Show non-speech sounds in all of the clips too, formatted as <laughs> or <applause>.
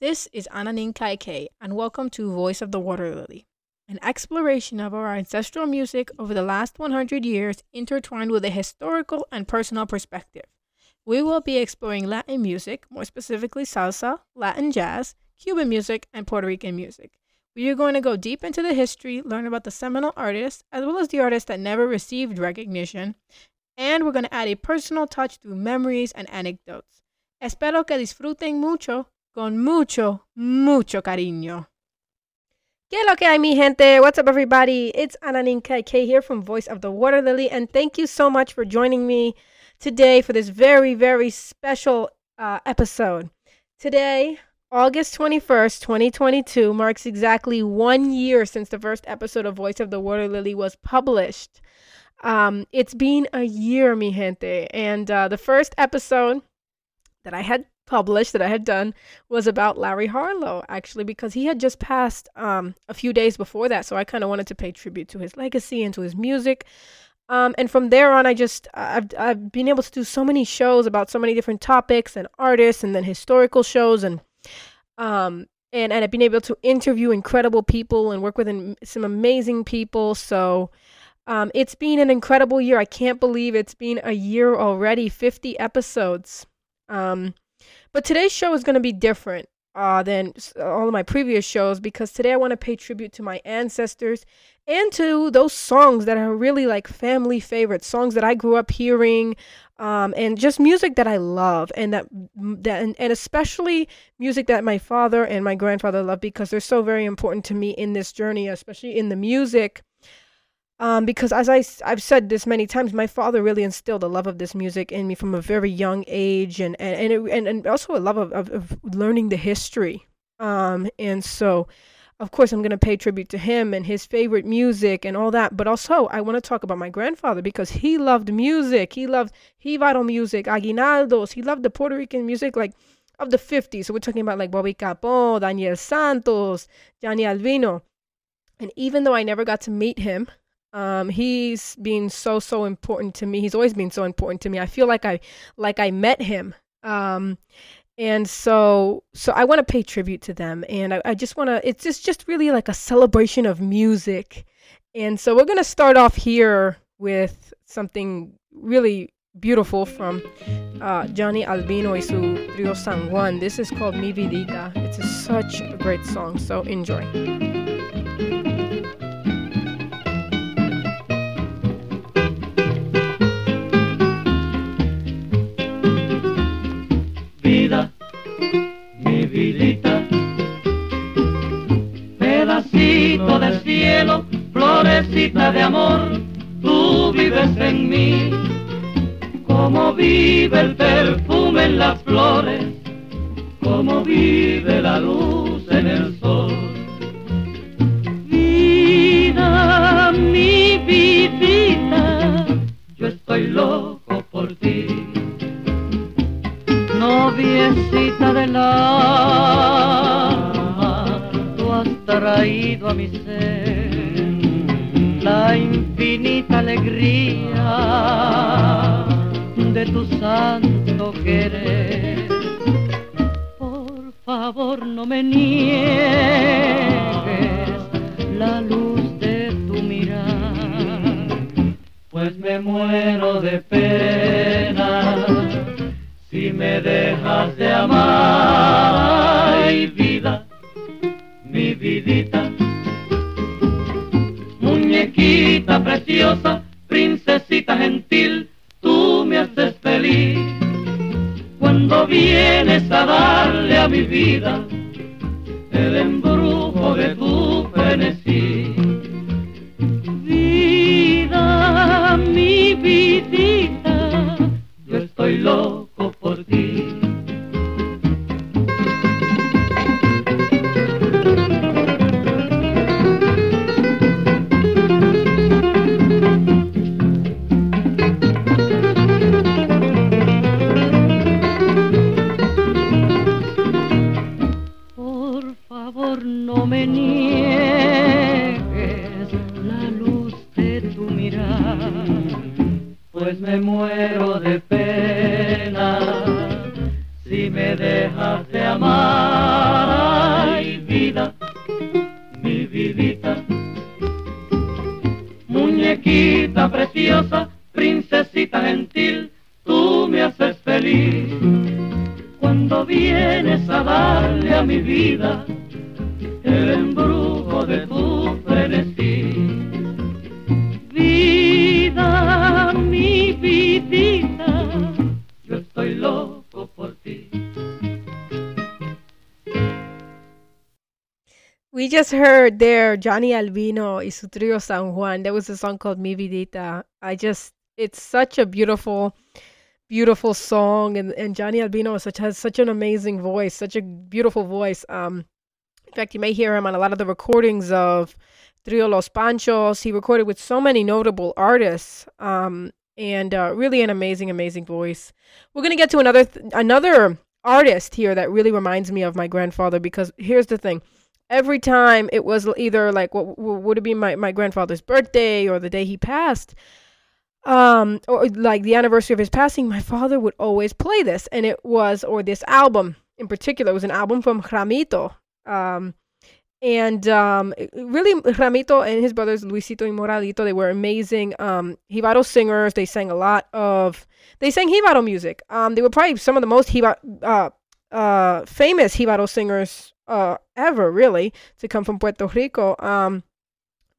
This is Anani Kaike, and welcome to Voice of the Water Lily, an exploration of our ancestral music over the last 100 years intertwined with a historical and personal perspective. We will be exploring Latin music, more specifically salsa, Latin jazz, Cuban music, and Puerto Rican music. We are going to go deep into the history, learn about the seminal artists, as well as the artists that never received recognition, and we're going to add a personal touch through memories and anecdotes. Espero que disfruten mucho con mucho, mucho cariño. ¿Qué lo que hay, mi gente? What's up, everybody? It's Anani Kaike here from Voice of the Water Lily, and thank you so much for joining me today for this very, very special uh, episode. Today, August 21st, 2022, marks exactly one year since the first episode of Voice of the Water Lily was published. Um, it's been a year, mi gente, and uh, the first episode that I had published that I had done was about Larry Harlow, actually, because he had just passed um, a few days before that. So I kind of wanted to pay tribute to his legacy and to his music. Um, and from there on, I just I've I've been able to do so many shows about so many different topics and artists, and then historical shows, and um, and and I've been able to interview incredible people and work with an, some amazing people. So. Um, it's been an incredible year. I can't believe it's been a year already. 50 episodes. Um, but today's show is going to be different uh, than all of my previous shows because today I want to pay tribute to my ancestors and to those songs that are really like family favorites, songs that I grew up hearing, um, and just music that I love, and that that and, and especially music that my father and my grandfather love because they're so very important to me in this journey, especially in the music um, because as I, I've said this many times, my father really instilled a love of this music in me from a very young age, and and and, it, and, and, also a love of, of, of learning the history. Um, and so, of course, I'm going to pay tribute to him and his favorite music and all that. But also, I want to talk about my grandfather because he loved music. He loved Jíbaro music, aguinaldos. He loved the Puerto Rican music, like of the 50s. So we're talking about like Bobby Capó, Daniel Santos, Johnny Albino. And even though I never got to meet him, um, he's been so so important to me. He's always been so important to me. I feel like I like I met him. Um, and so so I want to pay tribute to them, and I, I just want to. It's just just really like a celebration of music. And so we're gonna start off here with something really beautiful from uh, Johnny Albino y su trio San Juan. This is called Mi Vidita. It's a, such a great song, so enjoy. Vida, mi vidita. Pedacito del cielo, florecita de amor, tú vives en mí. Como vive el perfume en las flores, como vive la luz en el sol. Vida, mi vidita, yo estoy loco por ti noviecita del alma, tú has traído a mi ser la infinita alegría de tu santo querer. Por favor no me niegues la luz de tu mirar, pues me muero de pena me dejas de amar, ay vida, mi vidita, muñequita preciosa, princesita gentil, tú me haces feliz. Cuando vienes a darle a mi vida el embrujo de tu frenesí. Vida, mi vidita, yo estoy loco a mi vida el embrujo de tu frenesí. Vida, mi vidita, yo estoy loco por ti. We just heard there Johnny Albino y su trio San Juan. There was a song called Mi Vidita. I just, it's such a beautiful, beautiful song, and, and Johnny Albino such has such an amazing voice, such a beautiful voice. Um, in fact, you may hear him on a lot of the recordings of Trio Los Panchos. He recorded with so many notable artists. Um, and uh, really an amazing, amazing voice. We're gonna get to another th- another artist here that really reminds me of my grandfather because here's the thing every time it was either like what, what would it be my, my grandfather's birthday or the day he passed um or like the anniversary of his passing my father would always play this and it was or this album in particular was an album from Ramito um and um really Ramito and his brothers Luisito and Moralito they were amazing um Jibaro singers they sang a lot of they sang Jibaro music um they were probably some of the most Jibaro uh uh famous Jibaro singers uh ever really to come from Puerto Rico. Um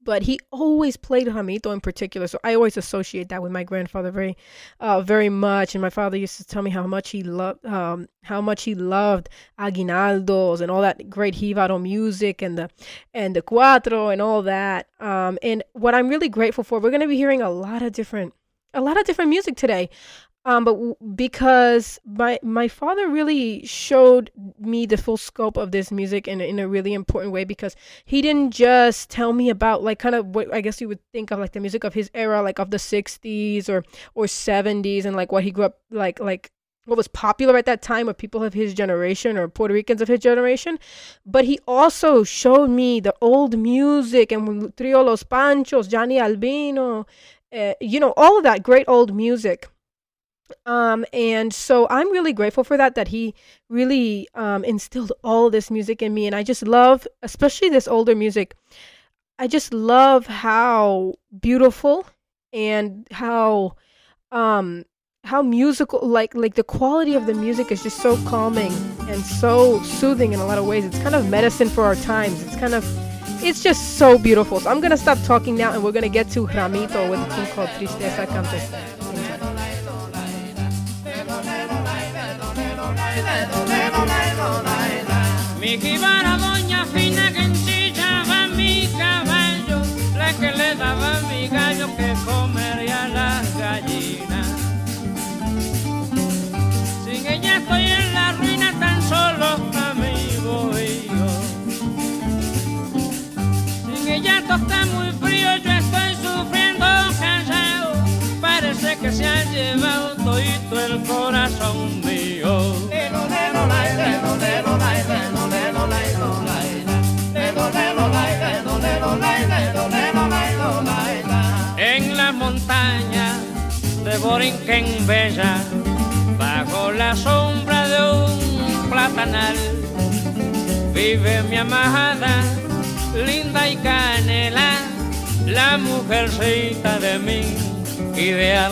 but he always played Ramito in particular. So I always associate that with my grandfather very uh very much. And my father used to tell me how much he loved um how much he loved aguinaldos and all that great Jibaro music and the and the cuatro and all that. Um and what I'm really grateful for, we're gonna be hearing a lot of different a lot of different music today um, but w- because my my father really showed me the full scope of this music in in a really important way because he didn't just tell me about like kind of what I guess you would think of like the music of his era like of the 60s or or 70s and like what he grew up like like what was popular at that time of people of his generation or Puerto Ricans of his generation. But he also showed me the old music and Trio Los Panchos Johnny Albino uh, you know all of that great old music um and so i'm really grateful for that that he really um instilled all this music in me. And i just love especially this older music i just love how beautiful and how um how musical like like the quality of the music is just so calming and so soothing in a lot of ways. It's kind of medicine for our times. It's kind of it's just so beautiful. So i'm gonna stop talking now and we're gonna get to ramito with a tune called tristeza cante Mi jibara doña fina que enchillaba mi caballo, la que le daba mi gallo que comería las gallinas. Sin ella estoy en la ruina tan solo amigo y yo. Sin ella esto está muy frío, yo estoy sufriendo callado. Parece que se ha llevado todito el corazón mío. De Borinquen Bella, bajo la sombra de un platanal, vive mi amada, linda y canela, la mujercita de mi ideal.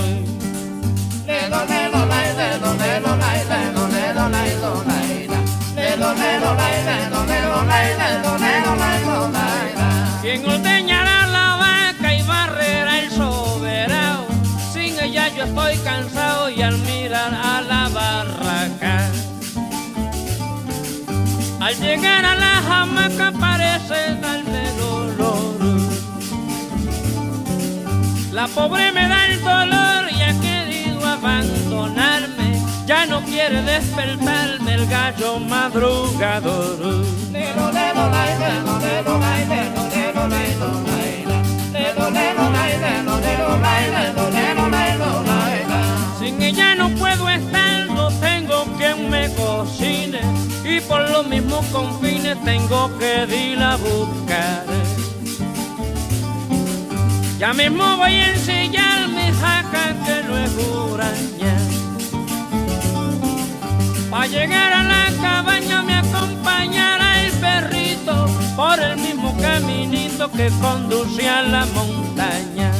Quien ordeñará estoy cansado y al mirar a la barraca. Al llegar a la hamaca parece darme dolor. La pobre me da el dolor y ha querido abandonarme. Ya no quiere despertarme el gallo madrugador. Sin ella no puedo estar, no tengo quien me cocine y por los mismos confines tengo que ir a buscar. Ya mismo voy a enseñar mi jaca que no es huraña. Pa' llegar a la cabaña me acompañará el perrito por el mismo caminito que conduce a la montaña.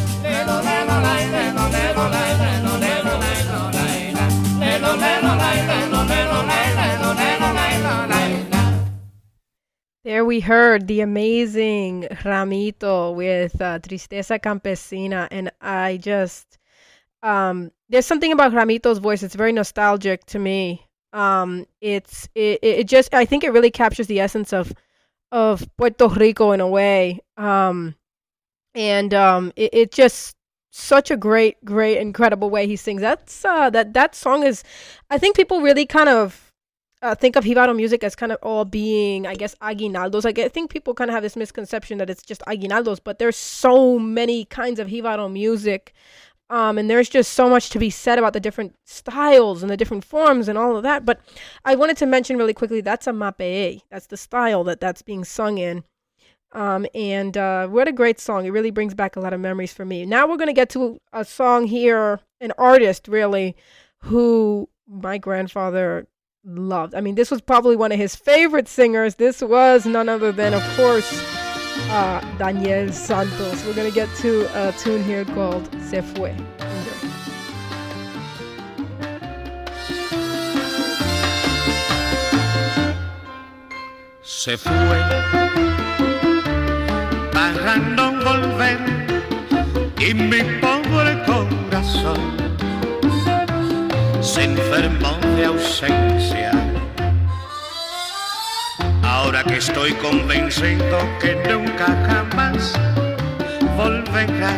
There we heard the amazing Ramito with uh, Tristeza Campesina, and I just um, there's something about Ramito's voice. It's very nostalgic to me. Um, it's it, it just I think it really captures the essence of of Puerto Rico in a way. Um, and um, it, it just such a great, great, incredible way he sings. That's uh, that that song is. I think people really kind of uh, think of Jibaro music as kind of all being, I guess, aguinaldos. Like I think people kind of have this misconception that it's just aguinaldos, but there's so many kinds of Jibaro music. Um, and there's just so much to be said about the different styles and the different forms and all of that. But I wanted to mention really quickly that's a mape. That's the style that that's being sung in. Um, and uh, what a great song. It really brings back a lot of memories for me. Now we're going to get to a song here, an artist really, who my grandfather loved. I mean, this was probably one of his favorite singers. This was none other than, of course, uh, Daniel Santos. We're going to get to a tune here called Se Fue. Se fue para no volver y mi pobre corazón se enfermó de ausencia. Ahora que estoy convencido que nunca jamás volverá.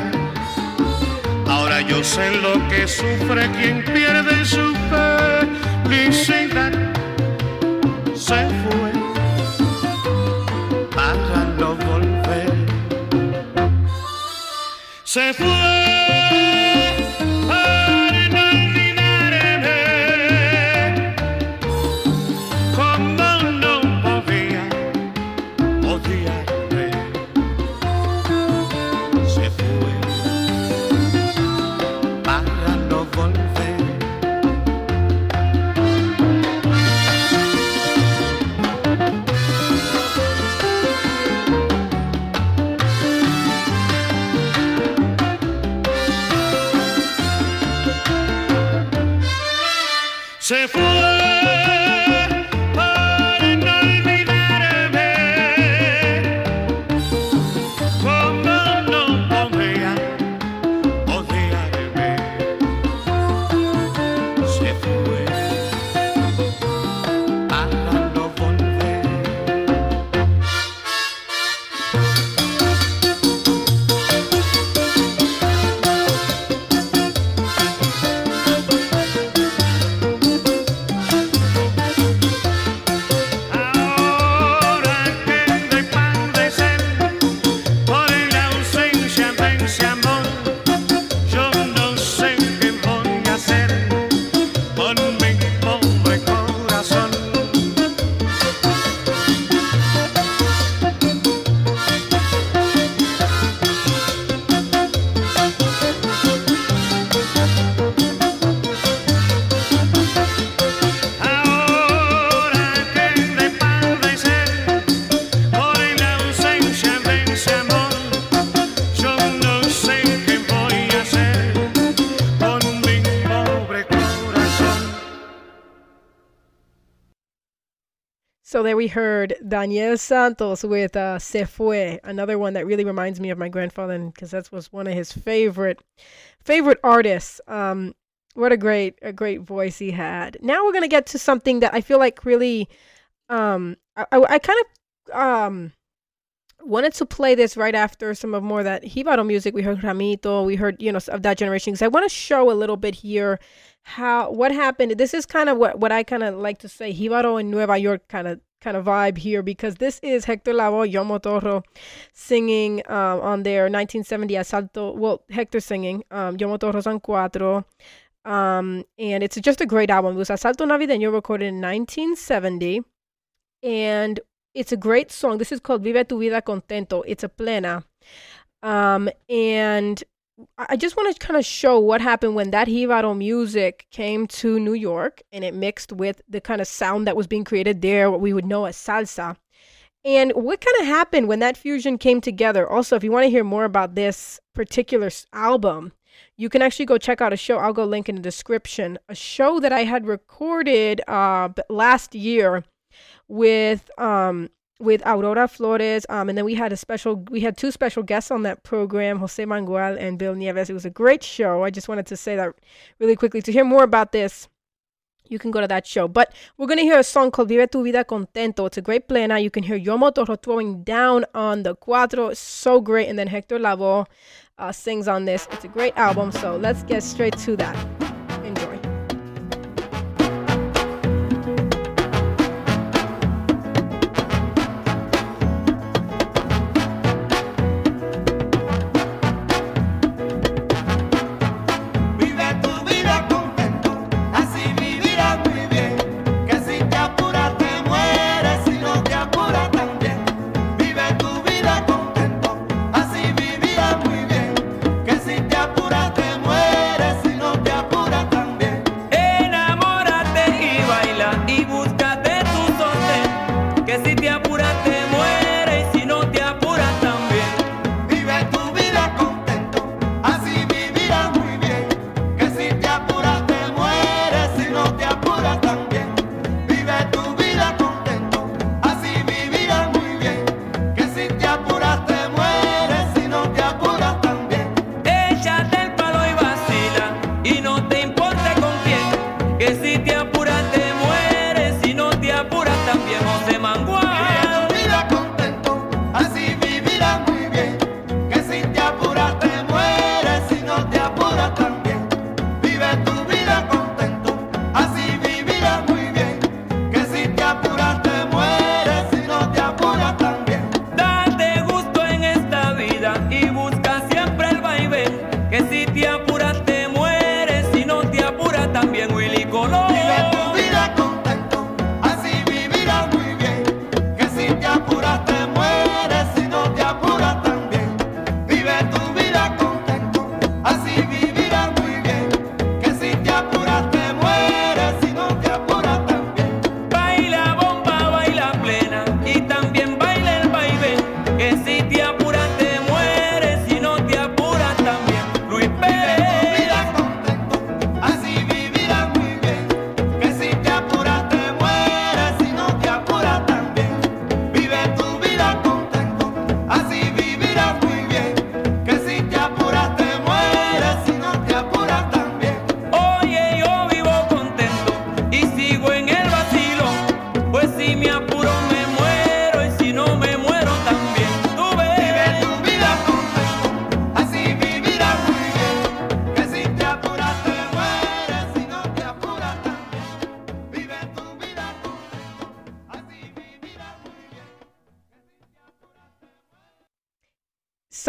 Ahora yo sé lo que sufre quien pierde su felicidad. Se fue Se fue. We heard Daniel Santos with uh, Se Fue, another one that really reminds me of my grandfather because that was one of his favorite favorite artists. Um, what a great a great voice he had. Now we're gonna get to something that I feel like really, um, I, I, I kind of um wanted to play this right after some of more of that Jibaro music. We heard Ramito, we heard you know of that generation because I want to show a little bit here how what happened. This is kind of what what I kind of like to say Jibaro in Nueva York kind of kind of vibe here because this is Hector Lavoe, Yomo Toro singing um, on their 1970 Asalto. Well, Hector singing um, Yomo Toro San Cuatro. Um, and it's just a great album. It was Asalto Navideño recorded in 1970. And it's a great song. This is called Vive tu vida contento. It's a plena. Um, and I just want to kind of show what happened when that Jibaro music came to New York and it mixed with the kind of sound that was being created there, what we would know as salsa. And what kind of happened when that fusion came together? Also, if you want to hear more about this particular album, you can actually go check out a show. I'll go link in the description. A show that I had recorded uh, last year with um, with Aurora Flores. Um, and then we had a special, we had two special guests on that program, Jose Mangual and Bill Nieves. It was a great show. I just wanted to say that really quickly. To hear more about this, you can go to that show. But we're going to hear a song called Vive tu vida contento. It's a great plena. You can hear Yomo Toro throwing down on the cuatro. It's so great. And then Hector Lavoe uh, sings on this. It's a great album. So let's get straight to that.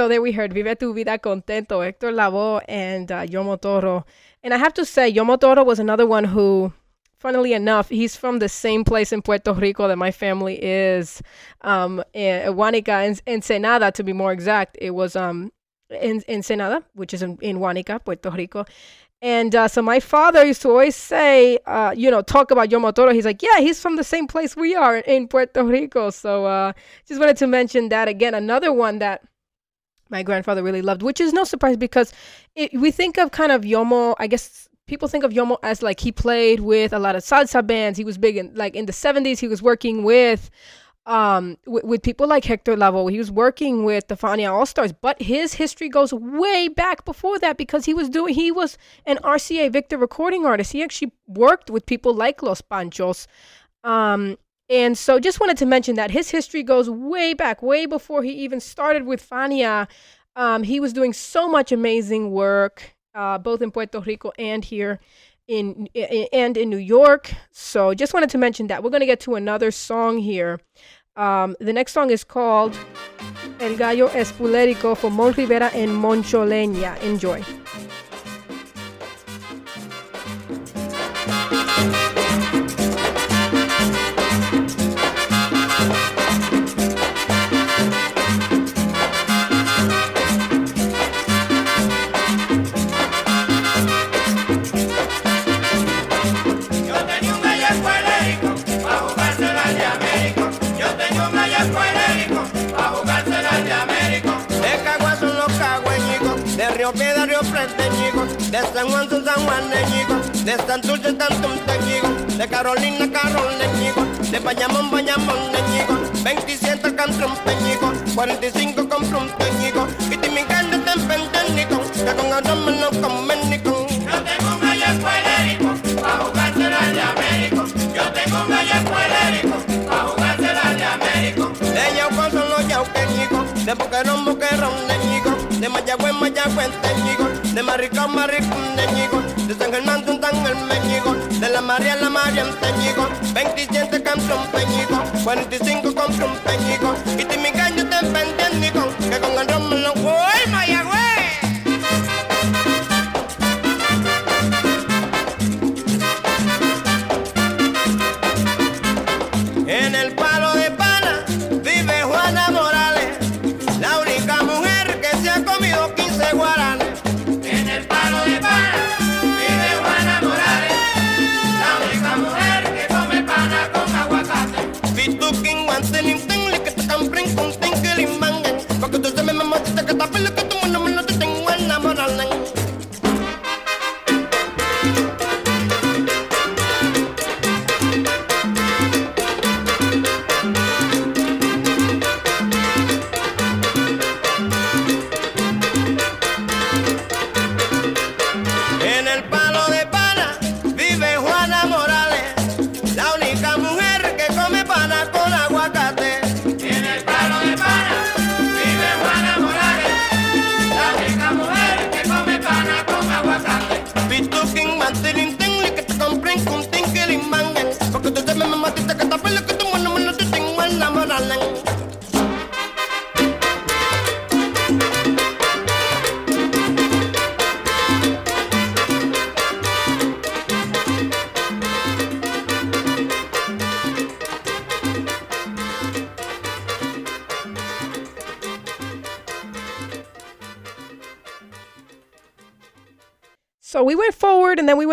So there we heard Vive tu vida contento, Hector Lavoe and uh, Yomo Toro. And I have to say, Yomo Toro was another one who, funnily enough, he's from the same place in Puerto Rico that my family is, um, in Guánica, en- Ensenada to be more exact. It was um, in Ensenada, which is in, in Puerto Rico. And uh, so my father used to always say, uh, you know, talk about Yomo Toro. He's like, yeah, he's from the same place we are in Puerto Rico. So uh, just wanted to mention that again. Another one that my grandfather really loved, which is no surprise because it, we think of kind of Yomo, I guess people think of Yomo as like he played with a lot of salsa bands. He was big in like in the 70s, he was working with um with, with people like Hector Lavoe. He was working with the Fania All Stars, but his history goes way back before that because he was doing he was an RCA Victor recording artist. He actually worked with people like Los Panchos. Um and so just wanted to mention that his history goes way back, way before he even started with Fania. Um, he was doing so much amazing work, uh, both in Puerto Rico and here in, i- and in New York. So just wanted to mention that. We're gonna get to another song here. Um, the next song is called El Gallo Espulérico for Mon Rivera and Moncho Leña. Enjoy. Cagüeñicos, de Río Piedra, Río Frenteñico, de San Juan son San Juaneñico, de Santurce, Santurceñico, de Carolina, Caroleñico, de Bayamón, Bayamoneñico, 27 compro un peñico, 45 compro un peñico, y te mi carne te empentenico, que con arroz me lo comen ni con. Yo tengo un gallo escuelérico, pa' jugársela al de Américo. Yo tengo un gallo escuelérico, pa' jugársela al de Américo. De yauco son los yauqueñicos, de boquerón, boquerón, neñico, de Mayagüez, Mayagüez, teñico, de Maricón, Maricón, neñico, de San Germán, un tan el meñico, de la María, la María, un teñico, 27 compro un peñico, 45 compro un peñico, y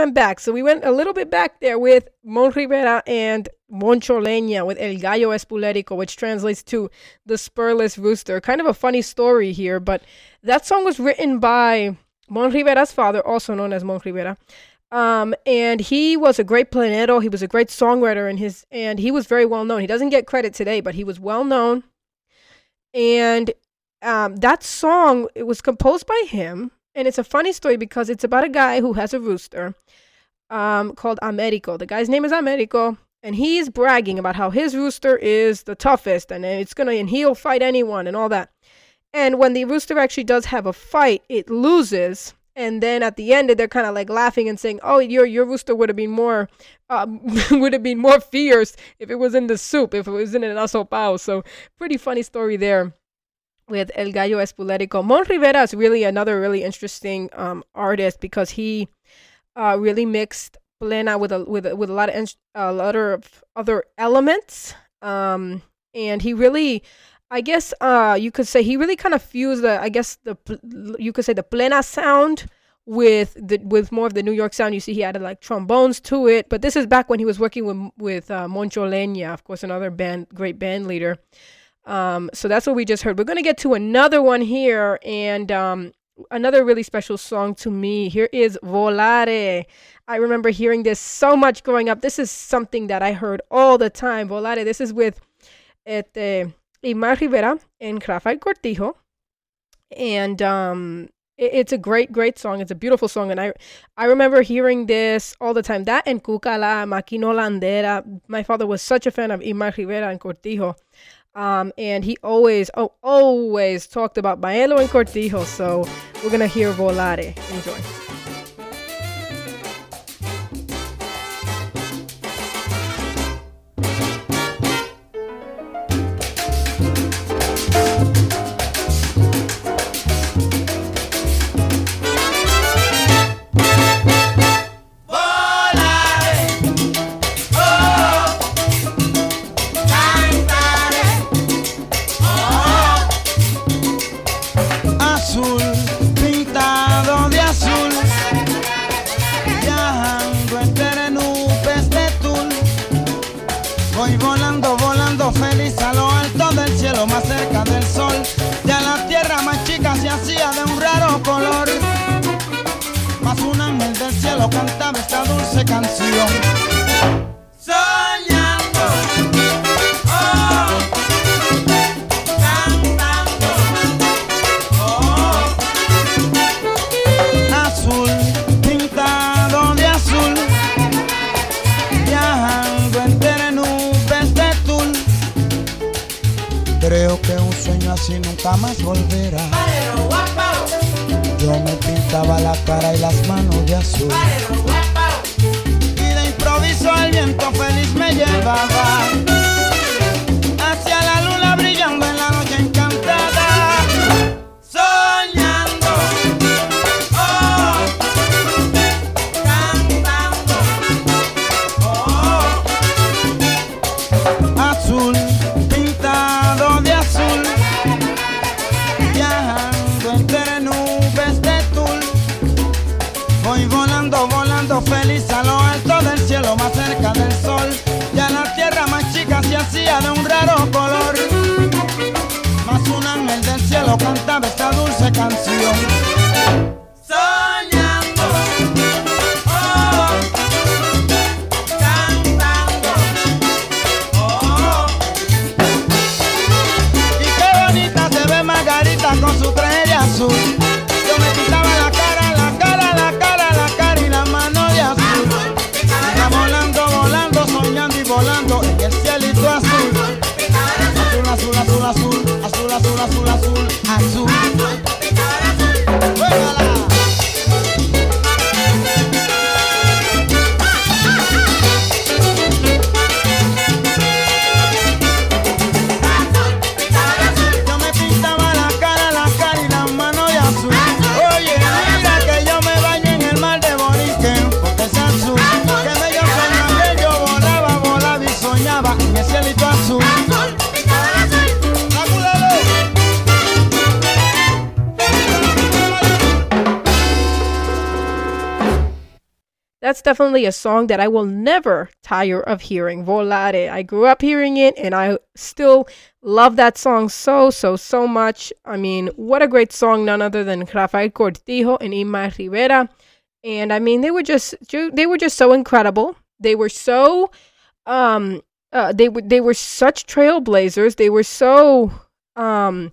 went back. So we went a little bit back there with Mon Rivera and Moncho Leña with El Gallo Espulérico, which translates to the spurless rooster. Kind of a funny story here, but that song was written by Mon Rivera's father, also known as Mon Rivera. Um, and he was a great planero. He was a great songwriter, and his and he was very well known. He doesn't get credit today, but he was well known. And um, that song it was composed by him, and it's a funny story because it's about a guy who has a rooster um, called Americo. The guy's name is Americo, and he's bragging about how his rooster is the toughest, and it's gonna and he'll fight anyone and all that. And when the rooster actually does have a fight, it loses. And then at the end, they're kind of like laughing and saying, "Oh, your your rooster would have been more, um, <laughs> would have been more fierce if it was in the soup, if it was in an asopao." So pretty funny story there with El Gallo Espulérico. Mon Rivera is really another really interesting um, artist because he uh, really mixed plena with a with a, with a lot of a lot of other elements, um, and he really. I guess uh, you could say he really kind of fused the, I guess the, you could say the plena sound with the with more of the New York sound. You see, he added like trombones to it. But this is back when he was working with with uh, Moncho Leña, of course, another band, great band leader. Um, so that's what we just heard. We're gonna get to another one here, and um, another really special song to me. Here is Volare. I remember hearing this so much growing up. This is something that I heard all the time. Volare. This is with este, Ismael Rivera and Rafael Cortijo, and um, it- it's a great, great song. It's a beautiful song, and I, I remember hearing this all the time. That and Cuca la Maquinolandera. My father was such a fan of Ismael Rivera and Cortijo. Um, and he always, oh, always talked about Maelo and Cortijo. So we're gonna hear Volare. Enjoy. Voy volando, volando feliz a lo alto del cielo, más cerca del sol. Ya la tierra más chica se hacía de un raro color. Más un ángel del cielo cantaba esta dulce canción. Así nunca más volverá. Yo me pintaba la cara y las manos de azul. Y de improviso el viento feliz me llevaba cantaba esta dulce canción. Definitely a song that I will never tire of hearing. Volare. I grew up hearing it and I still love that song so, so, so much. I mean, what a great song, none other than Rafael Cortijo and Ismael Rivera. And I mean, they were just they were just so incredible. They were so um uh, they were they were such trailblazers. They were so um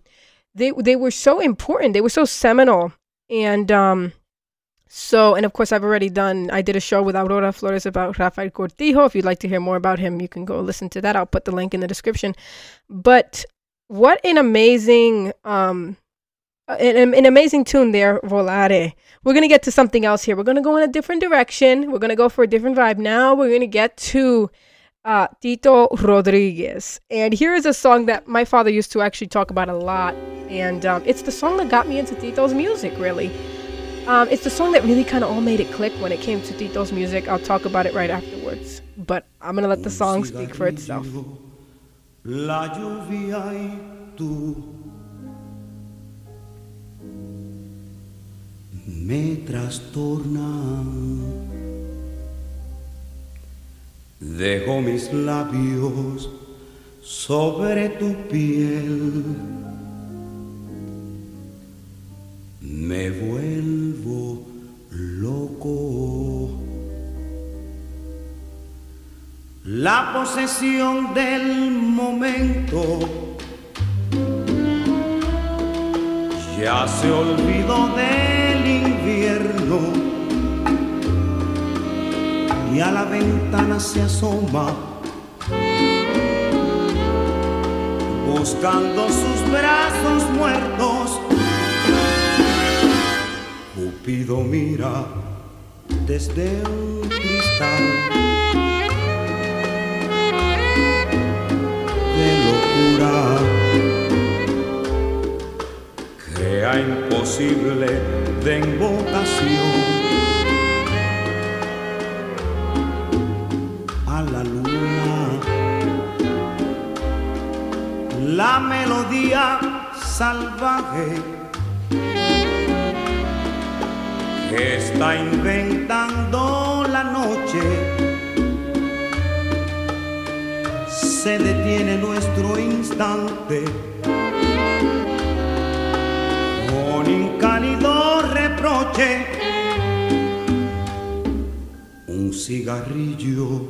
they they were so important. They were so seminal. And um so, and of course, I've already done, I did a show with Aurora Flores about Rafael Cortijo. If you'd like to hear more about him, you can go listen to that. I'll put the link in the description. But what an amazing, um, an, an amazing tune there, Volare. We're going to get to something else here. We're going to go in a different direction. We're going to go for a different vibe. Now we're going to get to uh, Tito Rodriguez. And here is a song that my father used to actually talk about a lot. And um, it's the song that got me into Tito's music, really. Um, it's the song that really kind of all made it click when it came to Tito's music. I'll talk about it right afterwards. But I'm going to let the song speak for itself. La lluvia y tú me trastornan. Dejo mis labios sobre tu piel. Me La posesión del momento ya se olvidó del invierno y a la ventana se asoma buscando sus brazos muertos. Cupido mira desde un cristal. de locura crea imposible de invocación a la luna la melodía salvaje está inventando la noche se detiene nuestro instante con incálido reproche. Un cigarrillo,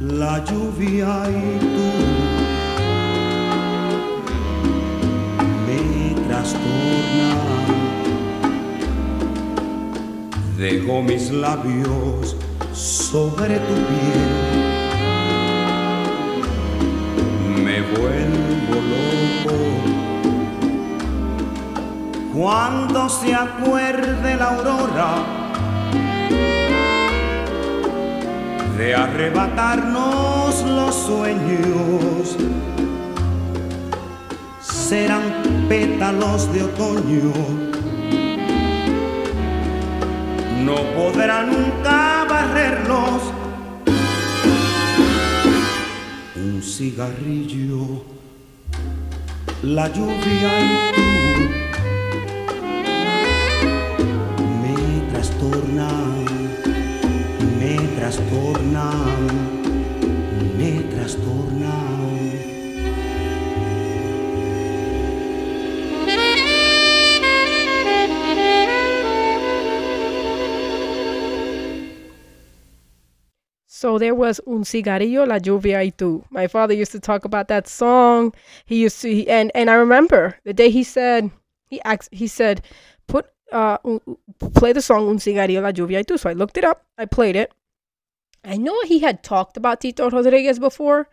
la lluvia y tú me trastornan. Dejo mis labios sobre tu piel. Me vuelvo loco cuando se acuerde la aurora de arrebatarnos los sueños. Serán pétalos de otoño No podrá nunca barrerlos un cigarrillo, la lluvia y tú me trastornan, me trastornan, me trastornan. So there was Un Cigarrillo, La Lluvia y Tú. My father used to talk about that song. He used to, he, and and I remember the day he said he asked, he said, put uh un- play the song Un Cigarrillo, La Lluvia y Tú. So I looked it up. I played it. I know he had talked about Tito Rodriguez before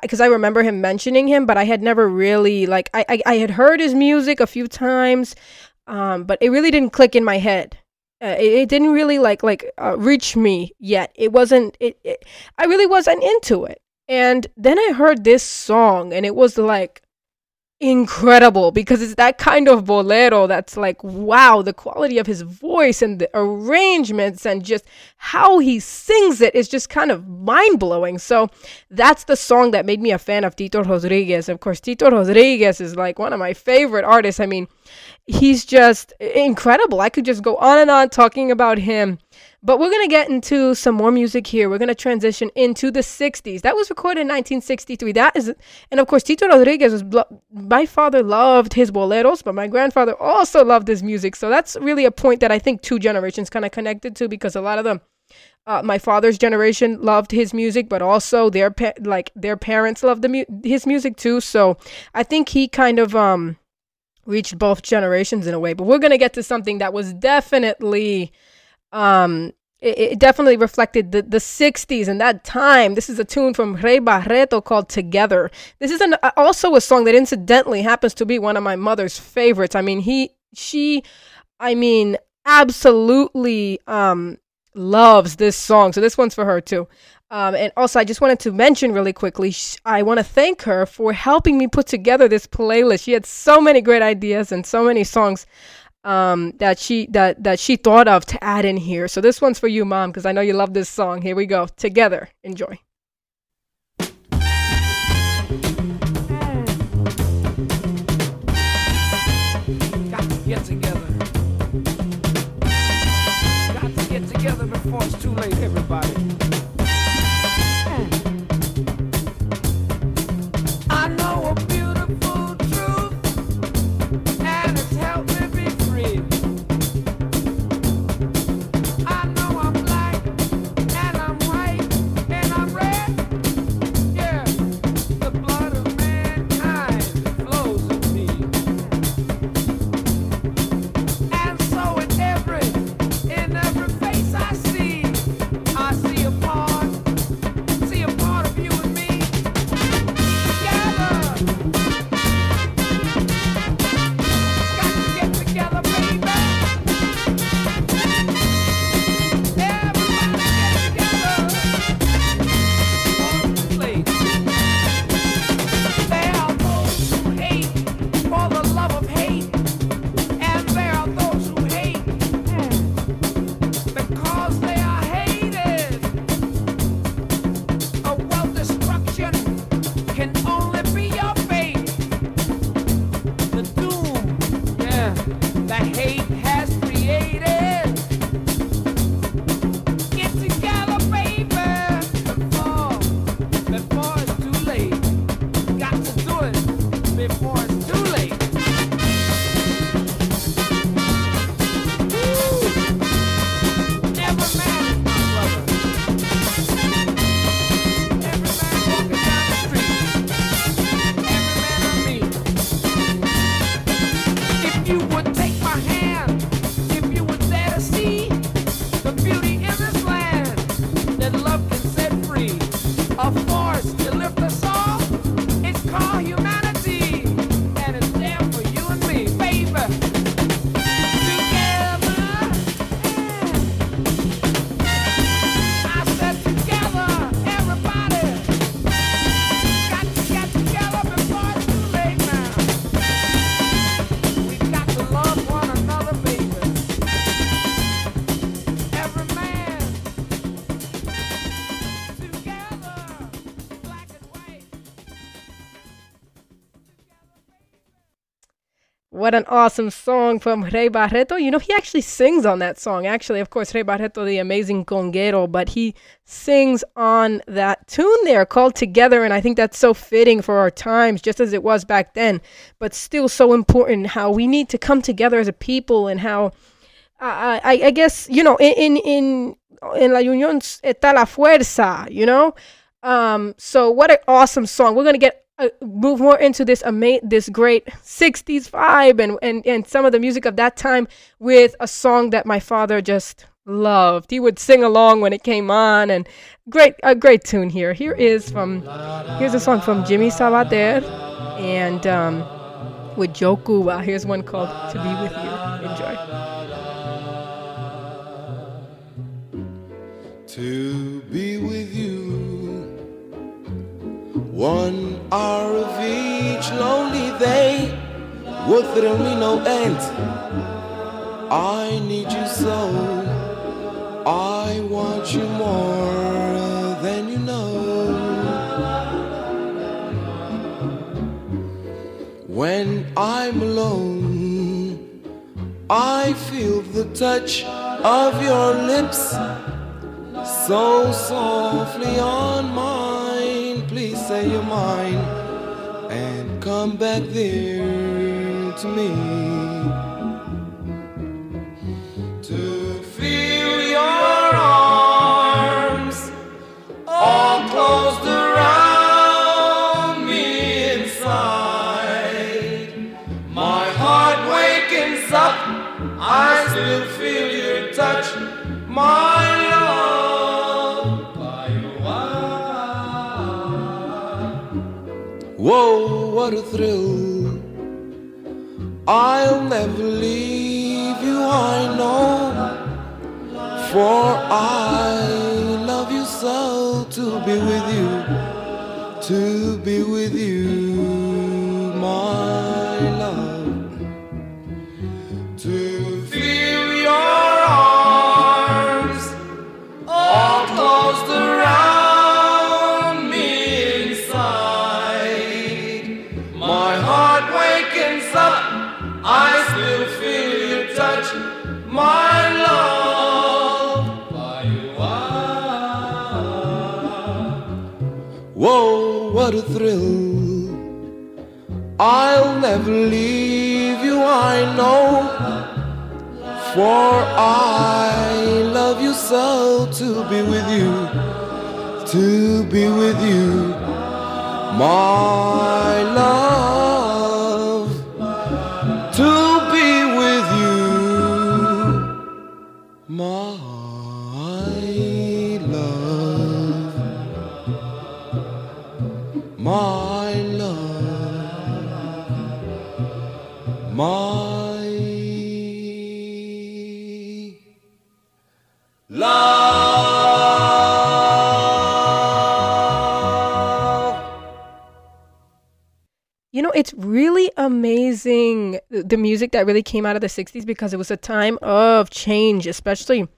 because I, remember him mentioning him, but I had never really like I, I I had heard his music a few times, um, but it really didn't click in my head. Uh, it, it didn't really like like uh, reach me yet. It wasn't. It, it. I really wasn't into it. And then I heard this song, and it was like incredible because it's that kind of bolero that's like wow the quality of his voice and the arrangements and just how he sings it is just kind of mind-blowing so that's the song that made me a fan of tito rodriguez of course tito rodriguez is like one of my favorite artists i mean he's just incredible i could just go on and on talking about him but we're going to get into some more music here. We're going to transition into the 60s. That was recorded in 1963. That is, and of course, Tito Rodriguez was, my father loved his boleros, but my grandfather also loved his music. So that's really a point that I think two generations kind of connected to because a lot of them, uh, my father's generation loved his music, but also their, pa- like, their parents loved the mu- his music too. So I think he kind of, um, reached both generations in a way. But we're going to get to something that was definitely, um it, it definitely reflected the, the 60s and that time. This is a tune from Ray Barretto called together. This is an, also a song that incidentally happens to be one of my mother's favorites. I mean he she i mean absolutely um loves this song. So this one's for her too um, and also i just wanted to mention really quickly sh- i want to thank her for helping me put together this playlist she had so many great ideas and so many songs um, that she that that she thought of to add in here. So this one's for you, mom, because I know you love this song. Here we go. Together, enjoy. What an awesome song from Ray Barretto. You know, he actually sings on that song. Actually, of course, Ray Barretto, the amazing conguero, but he sings on that tune there called Together. And I think that's so fitting for our times, just as it was back then, but still so important how we need to come together as a people and how I, I, I guess, you know, in, in, in, la unión está la fuerza, you know? Um, so what an awesome song. We're to get uh, move more into this ama- this great 60s vibe and, and and some of the music of that time with a song that my father just loved. He would sing along when it came on and great a great tune here. Here is from here's a song from Jimmy Sabater and um, with Joe Cuba. Here's one called To Be With You. Enjoy. to One hour of each lonely day would thrill me no end. I need you so. I want you more than you know. When I'm alone, I feel the touch of your lips so softly on mine. Please say you're mine and come back there to me. To feel your arms all closed around me inside. My heart wakens up, I still feel your touch. My Whoa, what a thrill! I'll never leave you, I know. For I love you so to be with you, to be with you, my I'll never leave you, I know. For I love you so to be with you, to be with you, my love, to be with you, my love, my the music that really came out of the 60s because it was a time of change, especially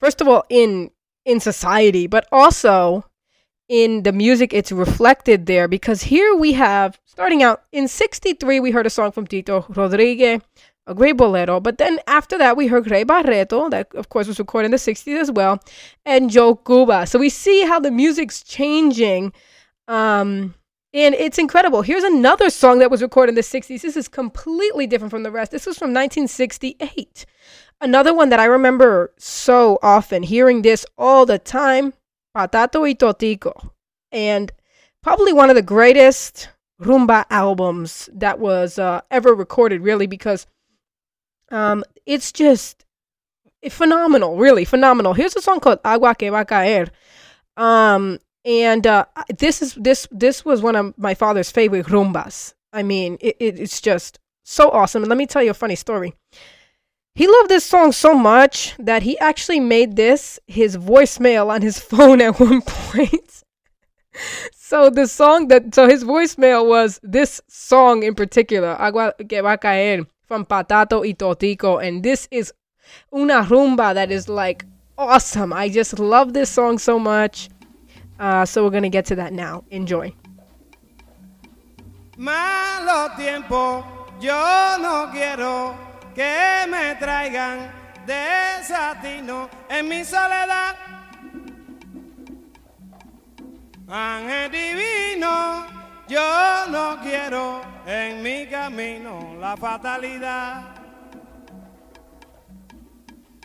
first of all in in society, but also in the music it's reflected there because here we have starting out in 63 we heard a song from Tito Rodriguez, a great bolero, but then after that we heard Ray Barretto that of course was recorded in the 60s as well and Joe Cuba. So we see how the music's changing um and it's incredible. Here's another song that was recorded in the 60s. This is completely different from the rest. This was from 1968. Another one that I remember so often, hearing this all the time, Patato y Totico. And probably one of the greatest rumba albums that was uh, ever recorded, really, because um, it's just phenomenal, really phenomenal. Here's a song called Agua que va a caer. Um, and uh, this is this this was one of my father's favorite rumbas. I mean, it, it, it's just so awesome. And let me tell you a funny story. He loved this song so much that he actually made this his voicemail on his <laughs> phone at one point. so the song that so his voicemail was this song in particular, Agua que va a caer from Patato y Totico, and this is una rumba that is like awesome. I just love this song so much. Uh, so we're gonna get to that now. Enjoy. Malo tiempo yo no quiero que me traigan desatino en mi soledad. Ángel divino, yo no quiero en mi camino la fatalidad.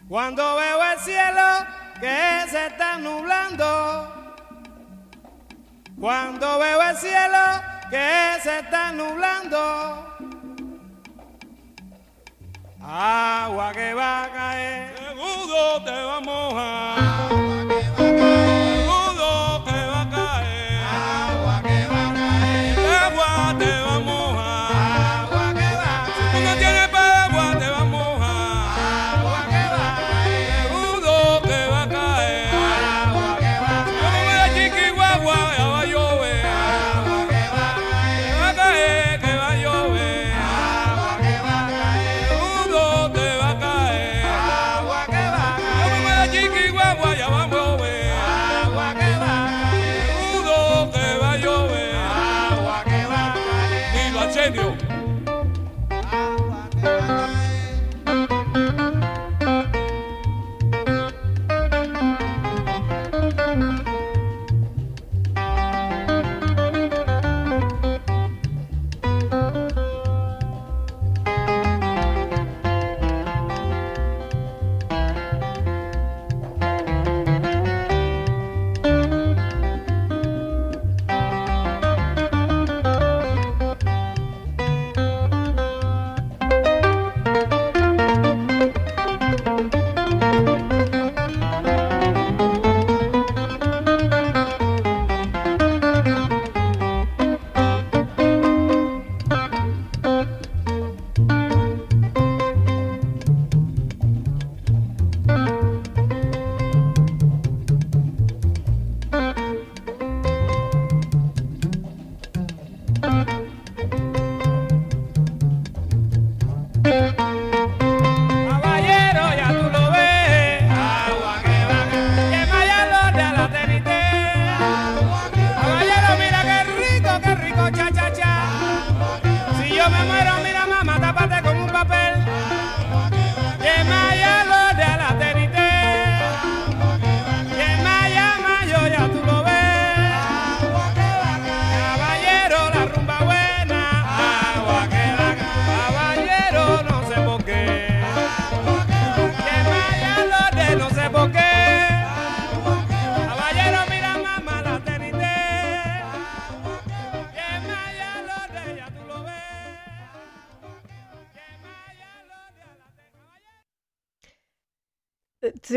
Cuando veo el cielo que se está nublando, cuando veo el cielo que se está nublando, agua que va a caer, seguro te va a mojar.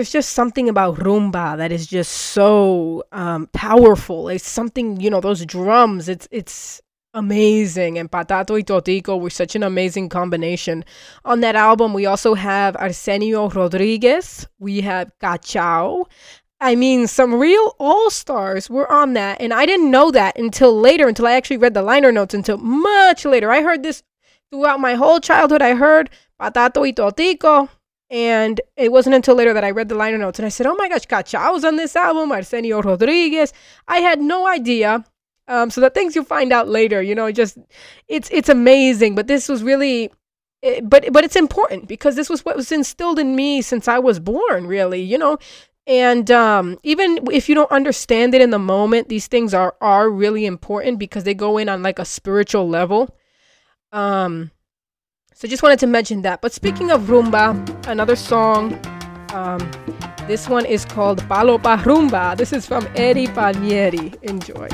There's just something about rumba that is just so um, powerful. It's something, you know, those drums. It's it's amazing. And Patato y Totico were such an amazing combination. On that album, we also have Arsenio Rodriguez. We have Cachao. I mean, some real all stars were on that, and I didn't know that until later. Until I actually read the liner notes. Until much later, I heard this throughout my whole childhood. I heard Patato y Totico. And it wasn't until later that I read the liner notes and I said, oh my gosh, Cachao's on this album, Arsenio Rodriguez. I had no idea. Um, so the things you'll find out later, you know, just it's it's amazing. But this was really, eh, but but it's important because this was what was instilled in me since I was born, really, you know. And um, even if you don't understand it in the moment, these things are are really important because they go in on like a spiritual level. Um, so just wanted to mention that. But speaking of rumba, another song. Um, this one is called Palo Pa Rumba. This is from Eddie Palmieri. Enjoy.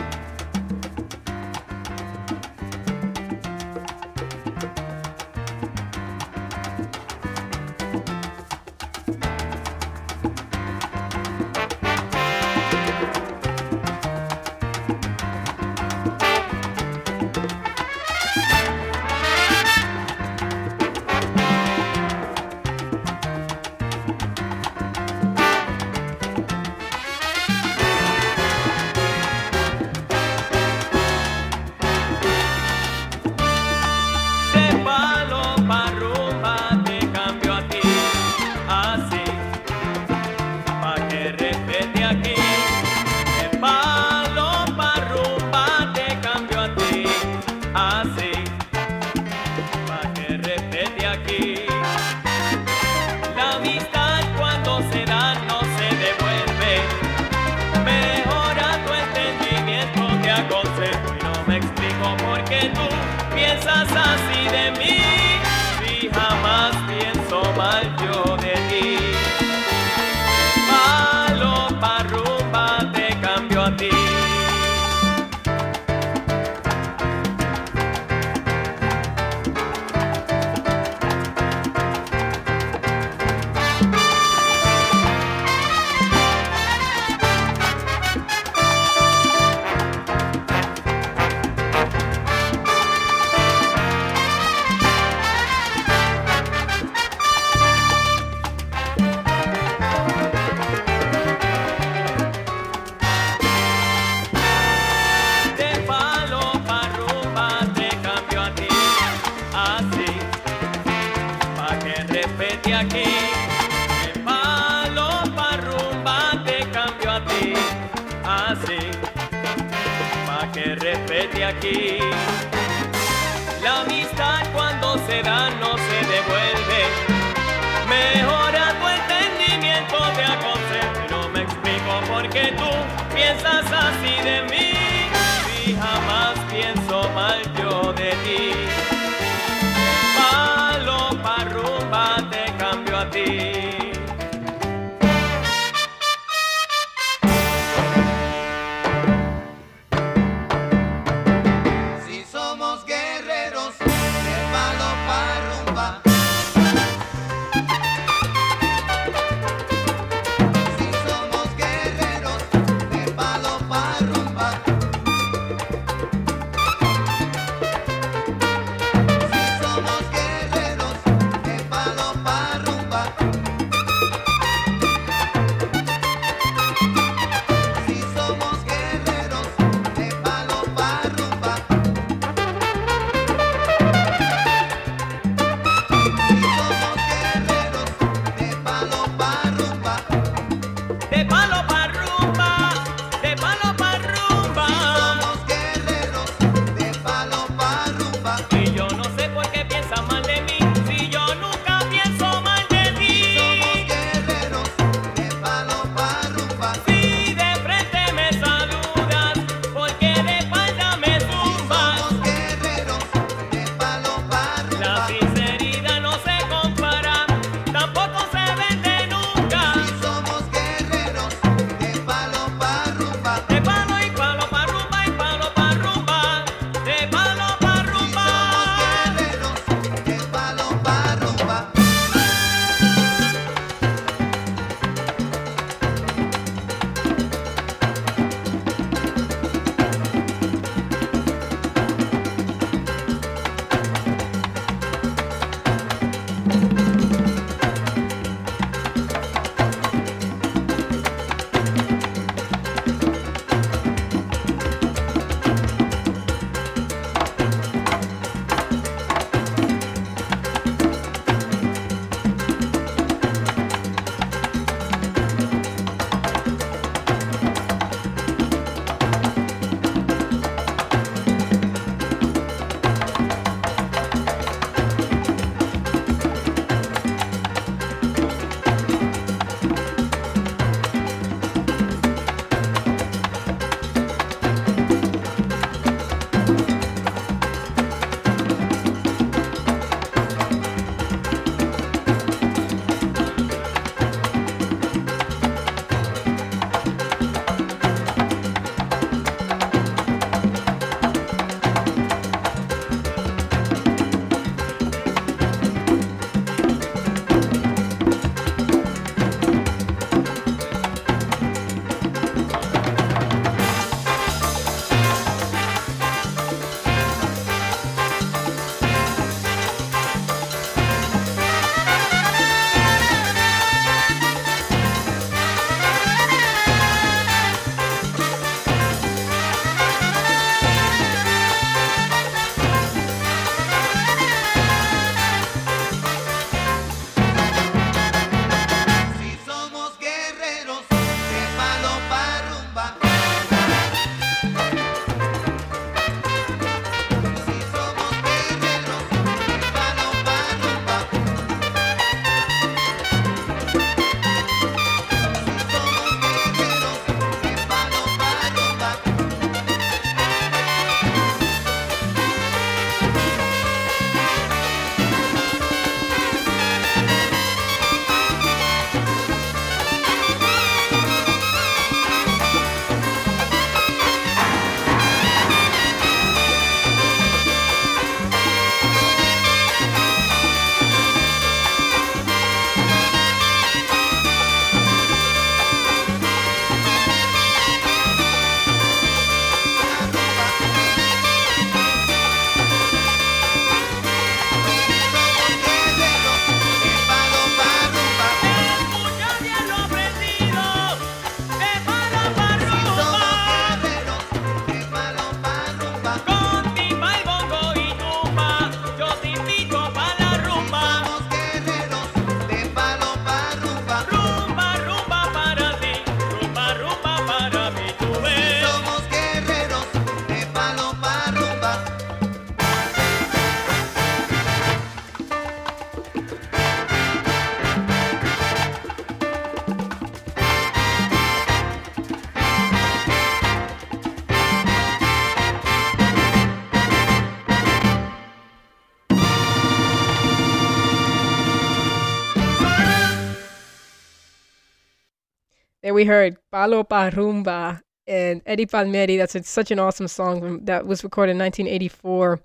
There we heard Palo Pa Rumba and Eddie Palmieri. That's a, such an awesome song that was recorded in 1984.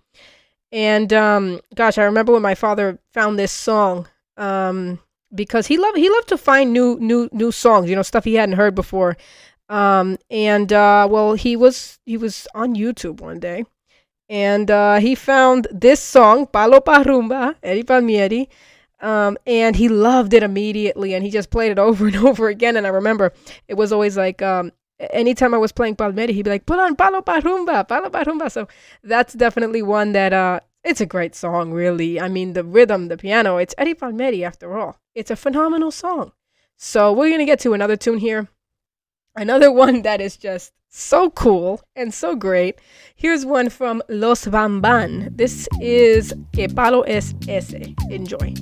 And um, gosh, I remember when my father found this song um, because he loved he loved to find new new new songs, you know, stuff he hadn't heard before. Um, and uh, well, he was he was on YouTube one day, and uh, he found this song "Palo Pa Rumba," Eddie Palmieri, um, and he loved it immediately, and he just played it <laughs> over and over again. And I remember it was always like um, anytime I was playing Palmieri, he'd be like, "Put on Palo Pa Rumba, Palo Pa Rumba." So that's definitely one that uh, it's a great song, really. I mean, the rhythm, the piano, it's Eddie Palmieri after all. It's a phenomenal song. So we're gonna get to another tune here. Another <laughs> one that is just so cool and so great. Here's one from Los Van Van. This is Que Palo Es Ese. Enjoy.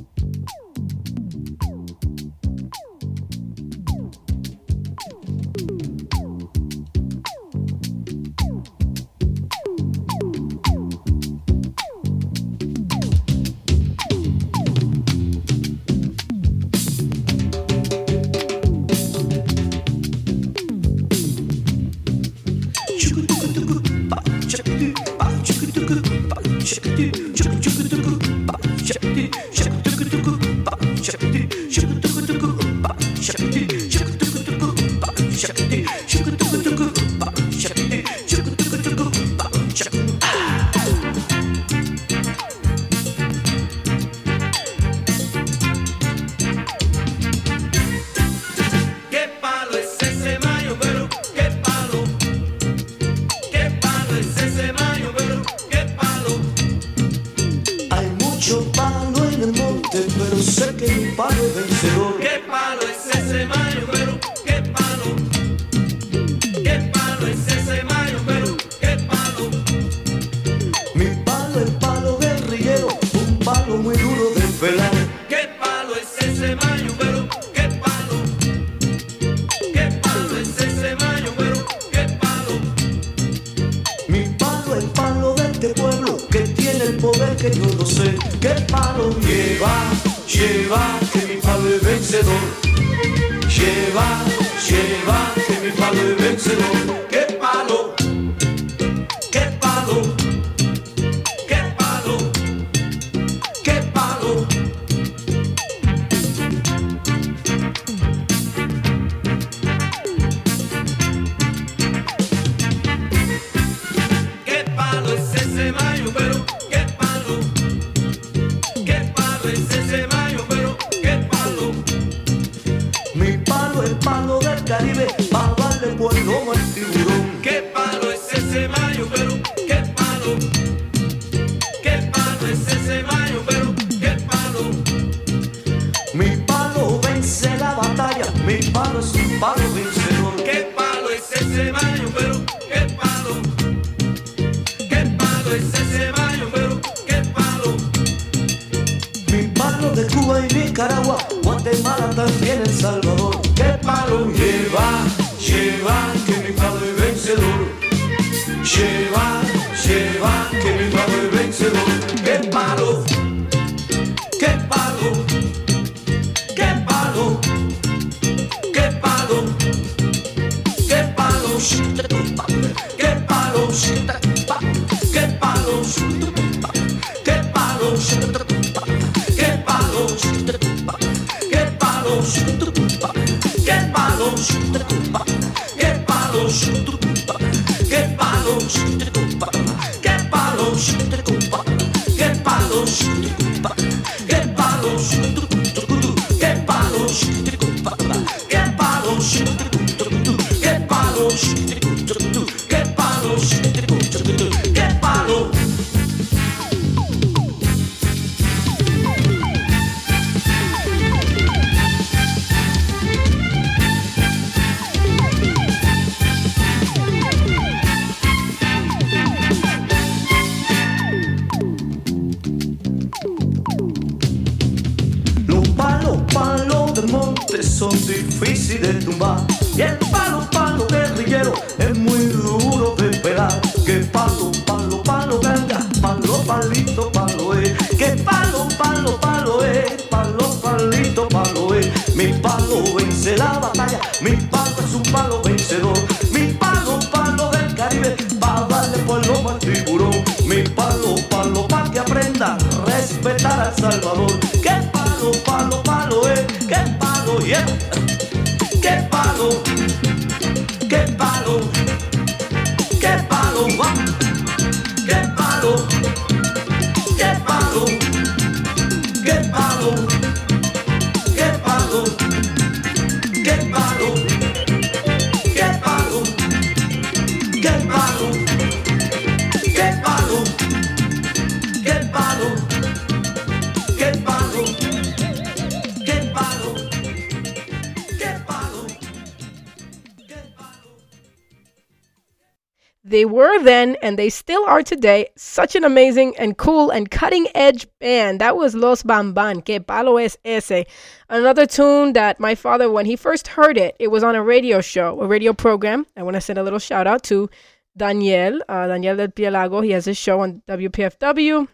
Then and they still are today such an amazing and cool and cutting edge band. That was Los Van Van, Que Palo Es Ese. Another tune that my father, when he first heard it, it was on a radio show, a radio program. I want to send a little shout out to Daniel, uh, Daniel del Pielago. He has his show on WPFW.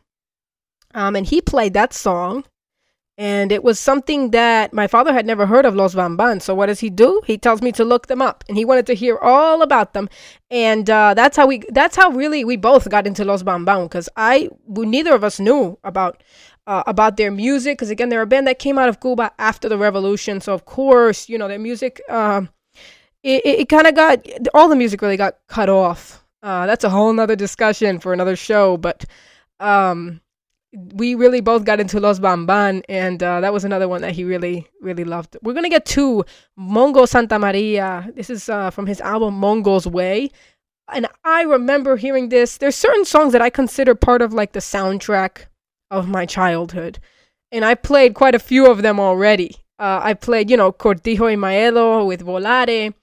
Um, and he played that song. And it was something that my father had never heard of Los Van Van. So what does he do? He tells me to look them up, and he wanted to hear all about them. And uh, that's how we. That's how really we both got into Los Van Van because I neither of us knew about uh, about their music because again they're a band that came out of Cuba after the revolution. So of course you know their music. Um, it it, it kind of got all the music really got cut off. Uh, that's a whole nother discussion for another show, but um we really both got into Los Van Van, and uh, that was another one that he really, really loved. We're gonna get to Mongo Santamaria. This is uh, from his album Mongo's Way, and I remember hearing this. There's certain songs that I consider part of like the soundtrack of my childhood, and I played quite a few of them already. Uh, I played, you know, Cortijo y Maelo with Volare.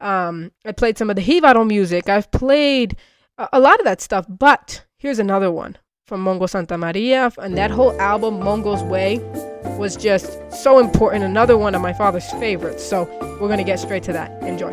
Um, I played some of the Jibaro music. I've played a, a lot of that stuff, but here's another one from Mongo Santamaria, and that mm. whole album, Mongo's Way, was just so important. Another one of my father's favorites. So we're gonna get straight to that. Enjoy.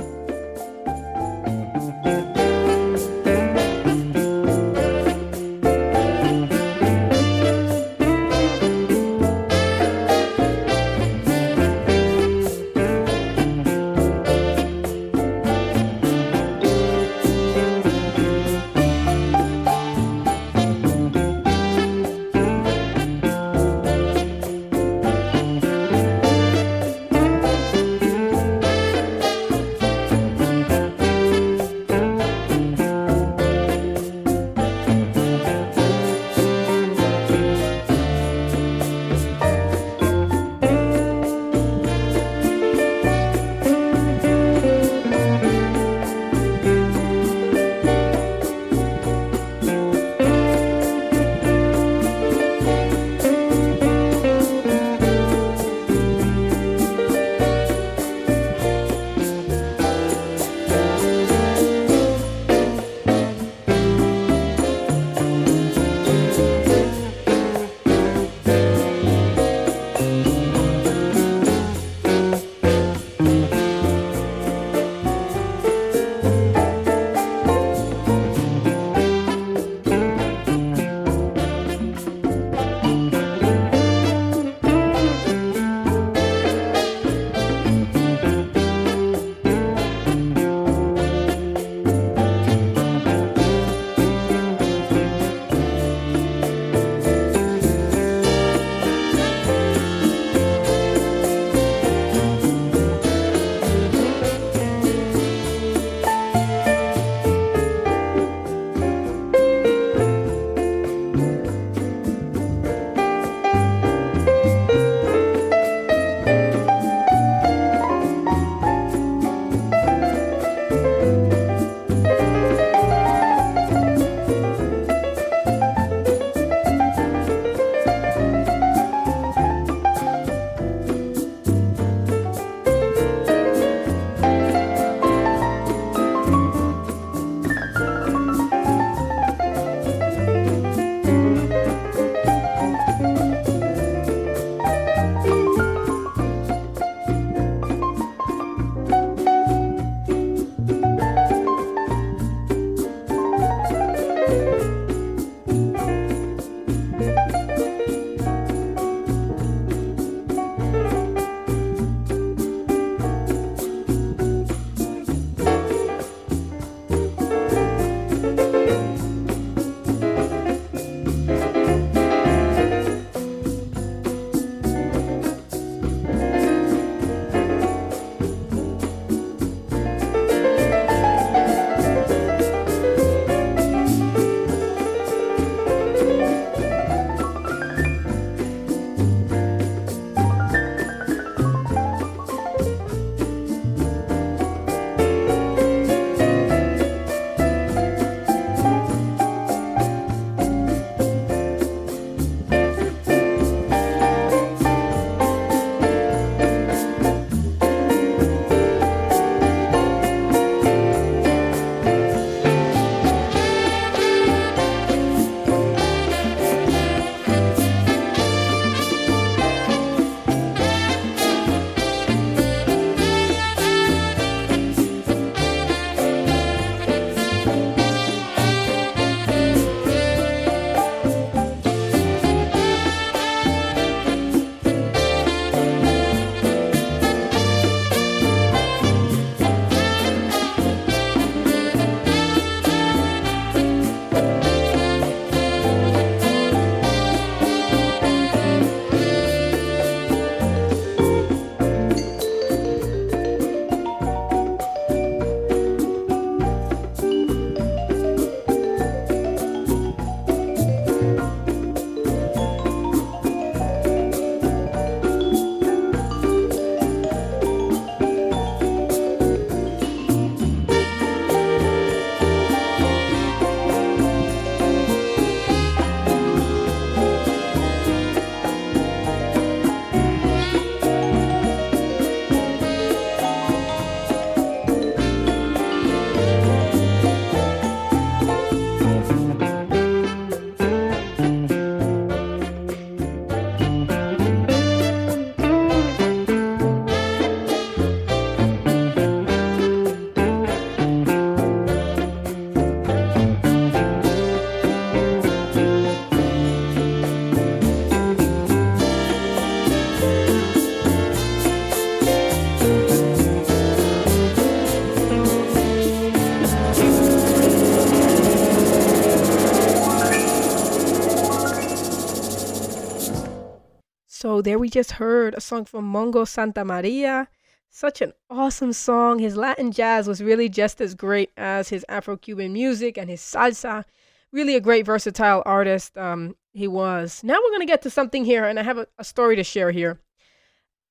There we just heard a song from Mongo Santamaria. Such an awesome song. His Latin jazz was really just as great as his Afro Cuban music and his salsa. Really a great versatile artist um, he was. Now we're going to get to something here, and I have a, a story to share here.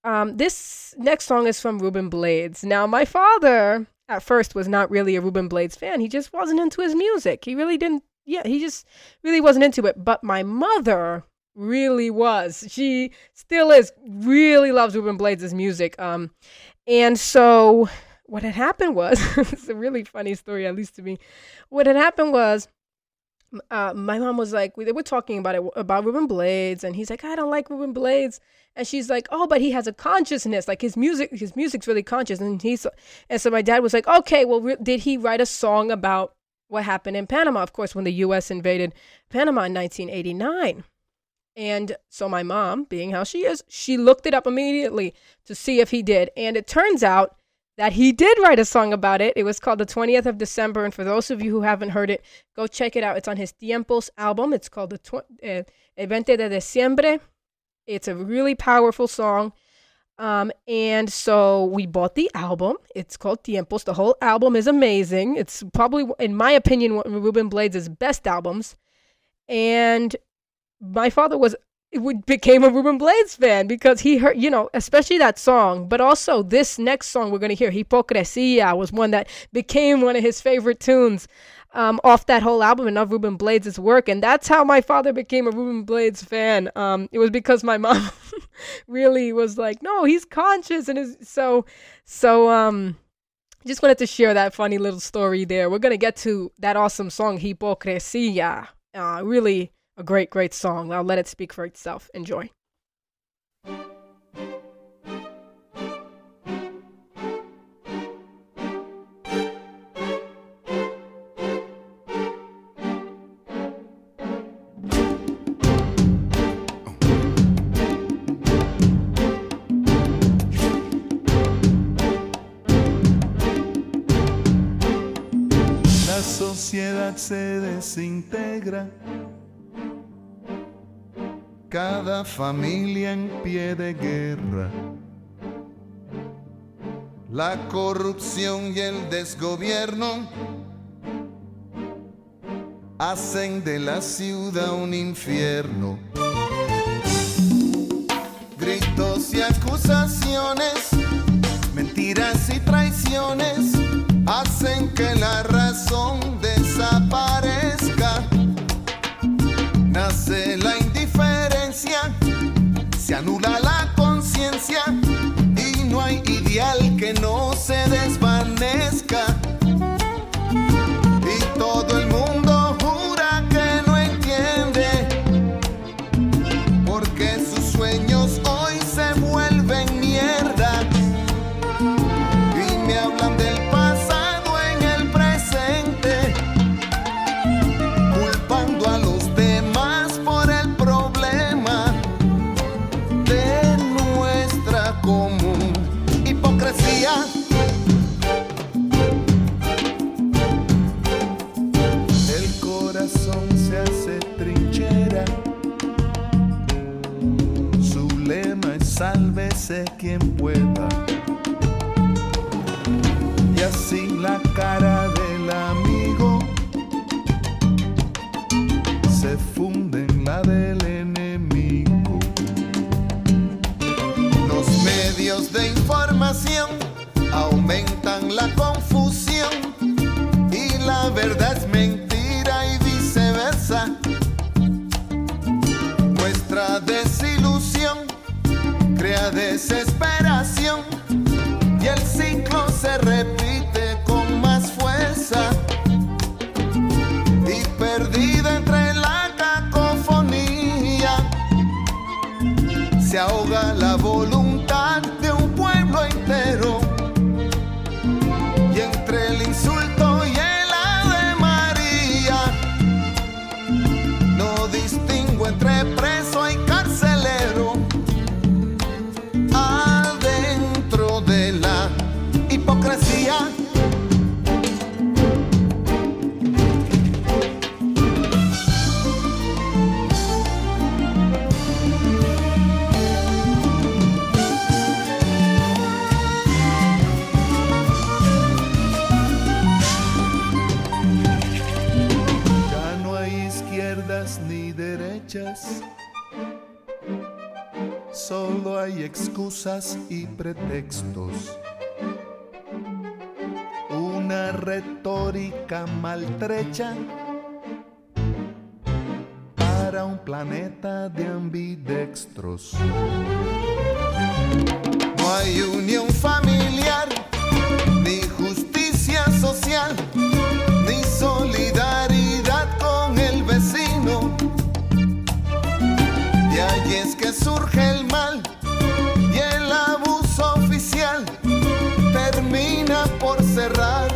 Um, this next song is from Ruben Blades. Now, my father at first was not really a Ruben Blades fan. He just wasn't into his music. He really didn't, yeah, he just really wasn't into it. But my mother really was. She still is, really loves Ruben Blades' music. Um, and so what had happened was, <laughs> it's a really funny story, at least to me. What had happened was, uh, my mom was like, we, they were talking about it about Ruben Blades, and he's like, I don't like Ruben Blades, and she's like, oh, but he has a consciousness, like his music, his music's really conscious, and he's, and so my dad was like, okay, well, re- did he write a song about what happened in Panama? Of course, when the U.S. invaded Panama in 1989. And so my mom, being how she is, she looked it up immediately to see if he did. And it turns out that he did write a song about it. It was called The 20th of December. And for those of you who haven't heard it, go check it out. It's on his Tiempos album. It's called the tw- uh, El 20 de Diciembre. It's a really powerful song. Um, and so we bought the album. It's called Tiempos. The whole album is amazing. It's probably, in my opinion, one of Ruben Blades' best albums. And my father was became a Ruben Blades fan because he heard, you know, especially that song, but also this next song we're going to hear, Hipocresía, was one that became one of his favorite tunes um, off that whole album and of Ruben Blades' work. And that's how my father became a Ruben Blades fan. Um, it was because my <laughs> mom really was like, no, he's conscious. And is so, so, um, just wanted to share that funny little story there. We're going to get to that awesome song, Hipocresía. Uh, really a great, great song. I'll let it speak for itself. Enjoy. La sociedad se desintegra, cada familia en pie de guerra. La corrupción y el desgobierno hacen de la ciudad un infierno. Gritos y acusaciones, mentiras y traiciones hacen que la razón desaparezca. Anula la conciencia y no hay ideal que no se desvanezca. Cara y pretextos. Una retórica maltrecha para un planeta de ambidextros. No hay unión familiar, ni justicia social, ni solidaridad con el vecino. Y ahí es que surge el mal por cerrarnos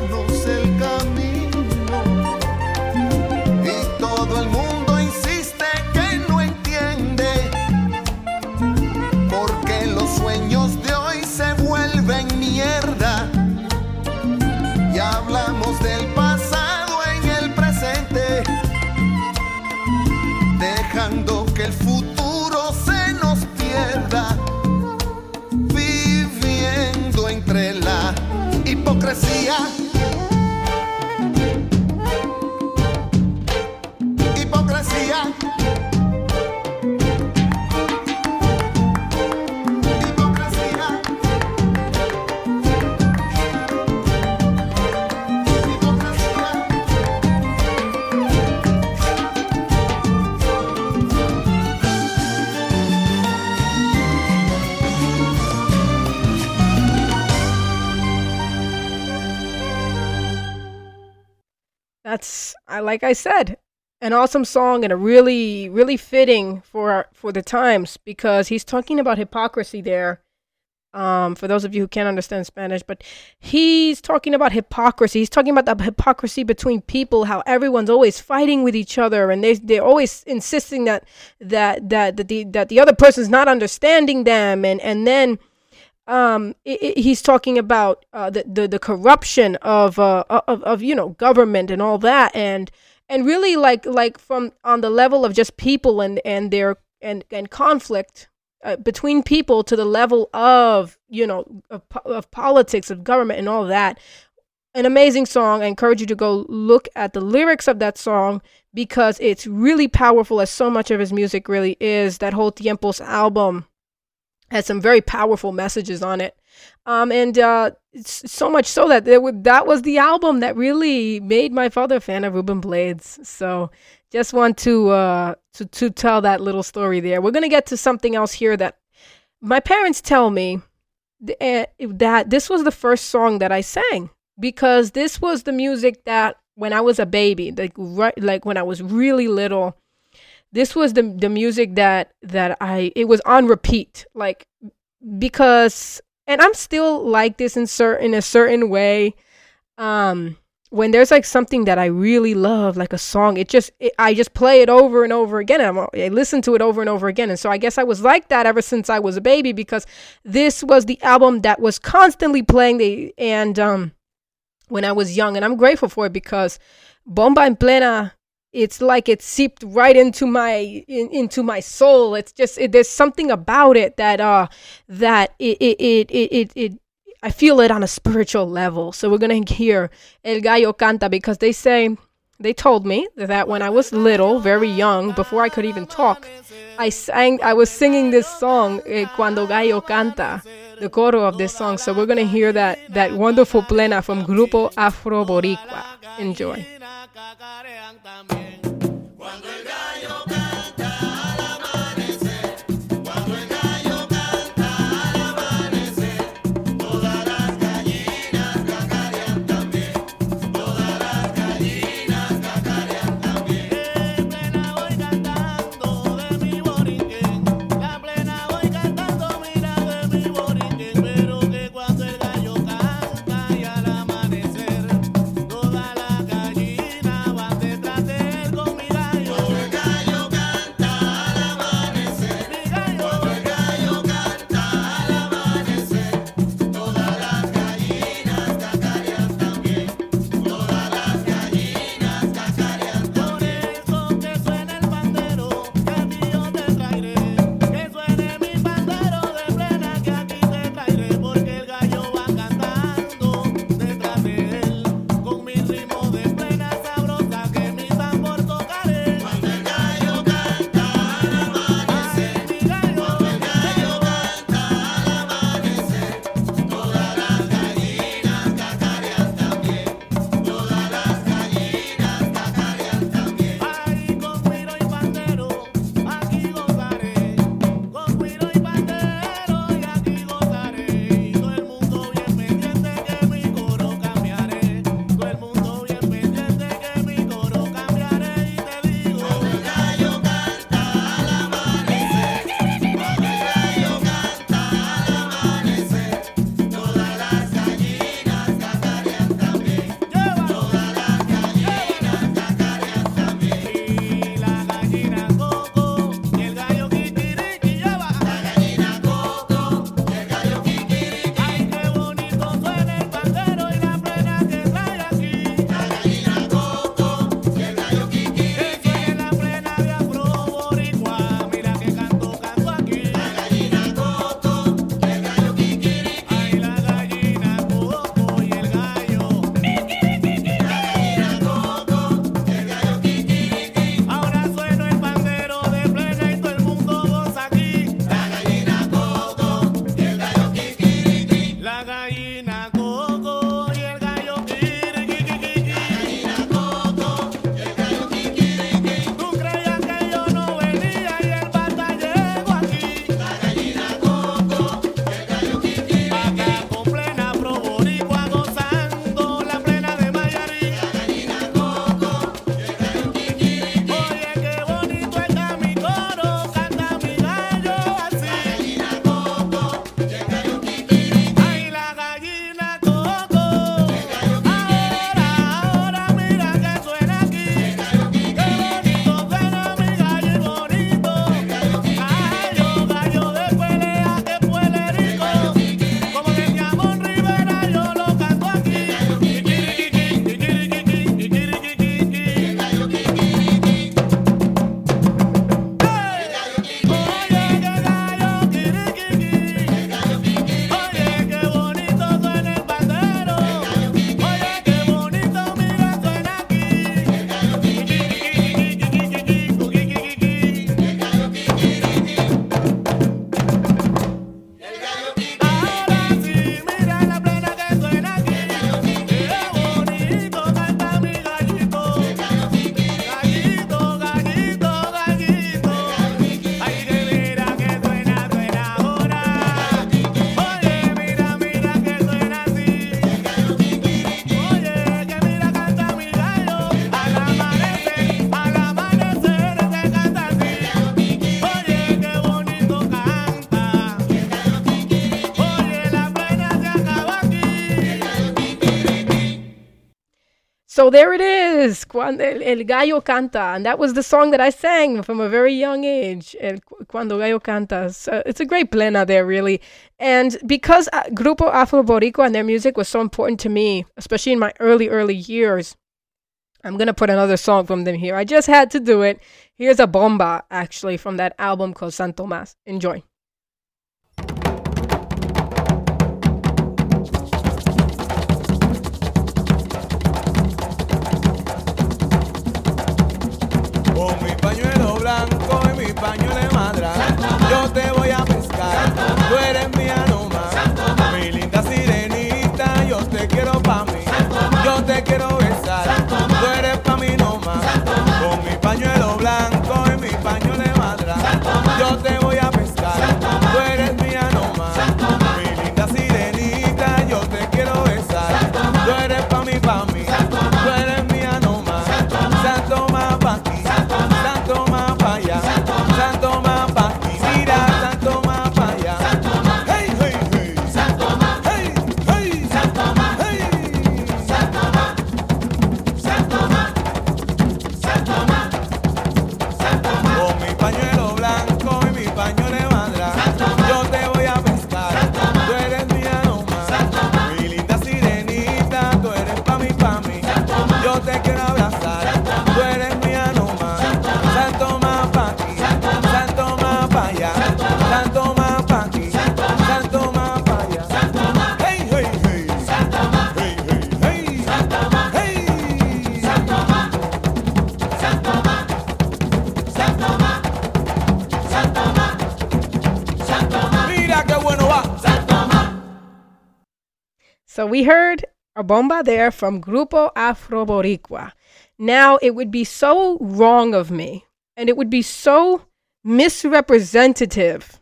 like I said, an awesome song and a really really fitting for for the times because he's talking about hypocrisy there. Um, for those of you who can't understand Spanish, but he's talking about hypocrisy. He's talking about the hypocrisy between people, how everyone's always fighting with each other, and they they're always insisting that that that that the that the other person's not understanding them, and and then um i i he's talking about uh the the, the corruption of uh of, of you know government and all that. And and really like like from on the level of just people and and their and and conflict uh, between people to the level of you know of, of politics of government and all that an amazing song. I encourage you to go look at the lyrics of that song because it's really powerful as so much of his music really is that whole tiempos album has some very powerful messages on it. Um, and uh, so much so that there would, that was the album that really made my father a fan of Ruben Blades. So just want to uh, to to tell that little story there. We're gonna get to something else here that my parents tell me eh, that this was the first song that I sang because this was the music that when I was a baby, like right, like when I was really little this was the the music that that I it was on repeat like because and I'm still like this in certain in a certain way um when there's like something that I really love like a song it just it, I just play it over and over again and I'm, I listen to it over and over again and so I guess I was like that ever since I was a baby because this was the album that was constantly playing the and um when I was young and I'm grateful for it because Bomba en Plena it's like it seeped right into my in, into my soul. It's just it, there's something about it that uh that it it, it it it it I feel it on a spiritual level. So we're gonna hear El Gallo Canta because they say they told me that when I was little very young before I could even talk I sang I was singing this song eh, Cuando Gallo Canta the coro of this song. So we're gonna hear that that wonderful plena from Grupo Afro Boricua. Enjoy cacarean también. There it is, Cuando el, el gallo canta, and that was the song that I sang from a very young age. El Cu- Cuando gallo canta. So it's a great plena there, really. And because uh, Grupo Afro Boricua and their music was so important to me, especially in my early, early years, I'm gonna put another song from them here. I just had to do it. Here's a bomba, actually, from that album called San Tomas. Enjoy. We heard a bomba there from Grupo Afro Boricua. Now, it would be so wrong of me, and it would be so misrepresentative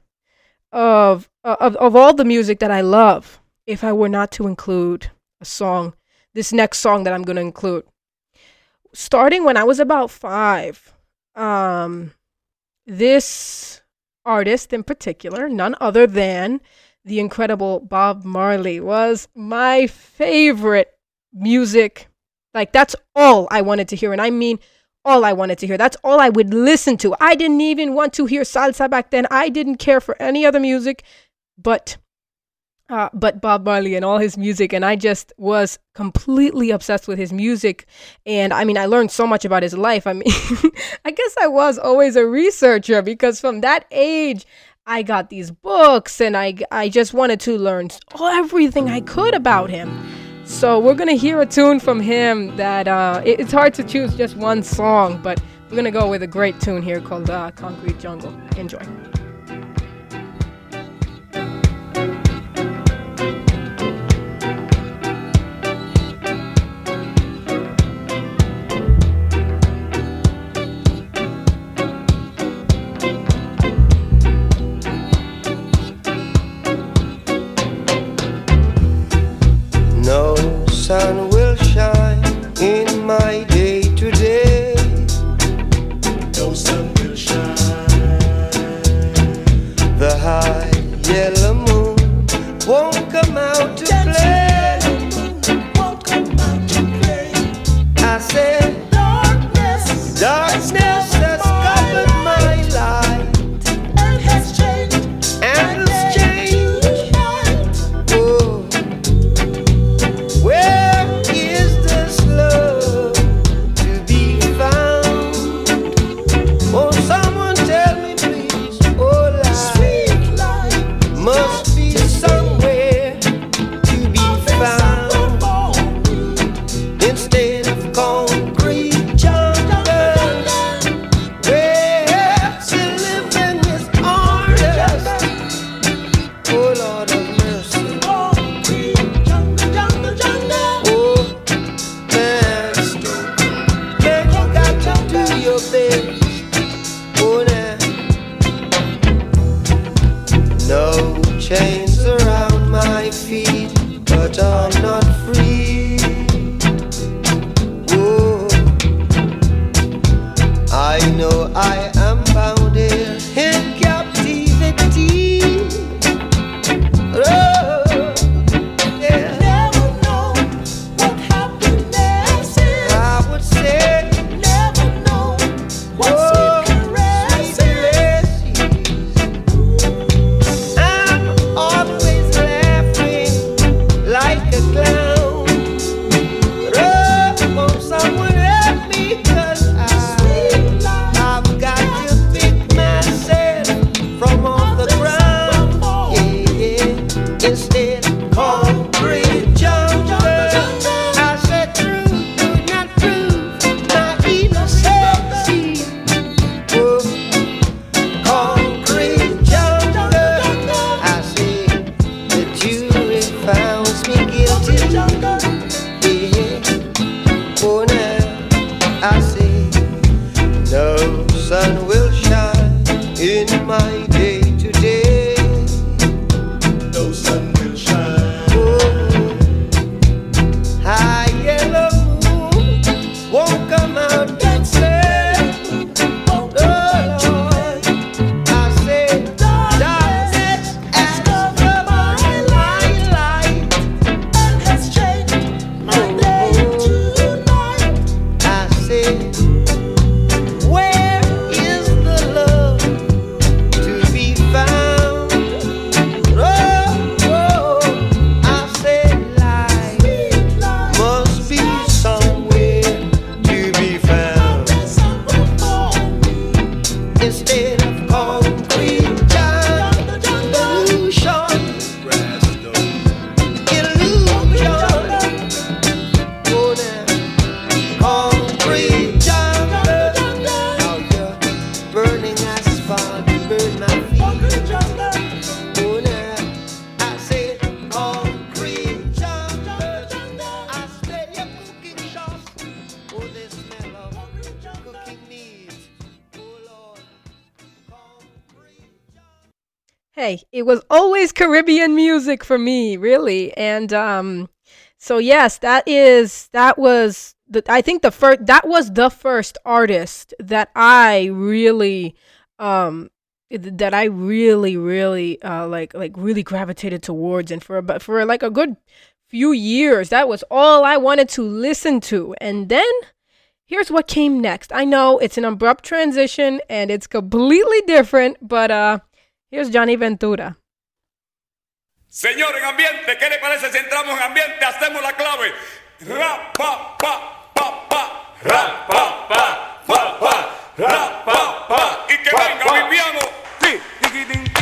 of, of, of all the music that I love if I were not to include a song, this next song that I'm going to include. Starting when I was about five, um, this artist in particular, none other than the incredible Bob Marley, was my favorite music. Like, that's all I wanted to hear. And I mean, all I wanted to hear. That's all I would listen to. I didn't even want to hear salsa back then. I didn't care for any other music but uh, but Bob Marley and all his music, and I just was completely obsessed with his music. And I mean, I learned so much about his life. I mean, <laughs> I guess I was always a researcher because from that age, I got these books, and I I just wanted to learn everything I could about him. So we're gonna hear a tune from him that uh, it- it's hard to choose just one song, but we're gonna go with a great tune here called uh, "Concrete Jungle." Enjoy. Hey, it was always Caribbean music for me, really. And um so yes, that is that was the I think the first that was the first artist that I really um that I really really uh like like really gravitated towards and for about for like a good few years that was all I wanted to listen to. And then here's what came next. I know it's an abrupt transition and it's completely different, but uh here's Johnny Ventura. Señor, en ambiente, ¿qué le parece si entramos en ambiente? Hacemos la clave. Ra, pa, pa, pa, pa. Ra, pa, pa, pa, pa. Ra, pa, pa. Y que venga piano. Sí. Tiquitín,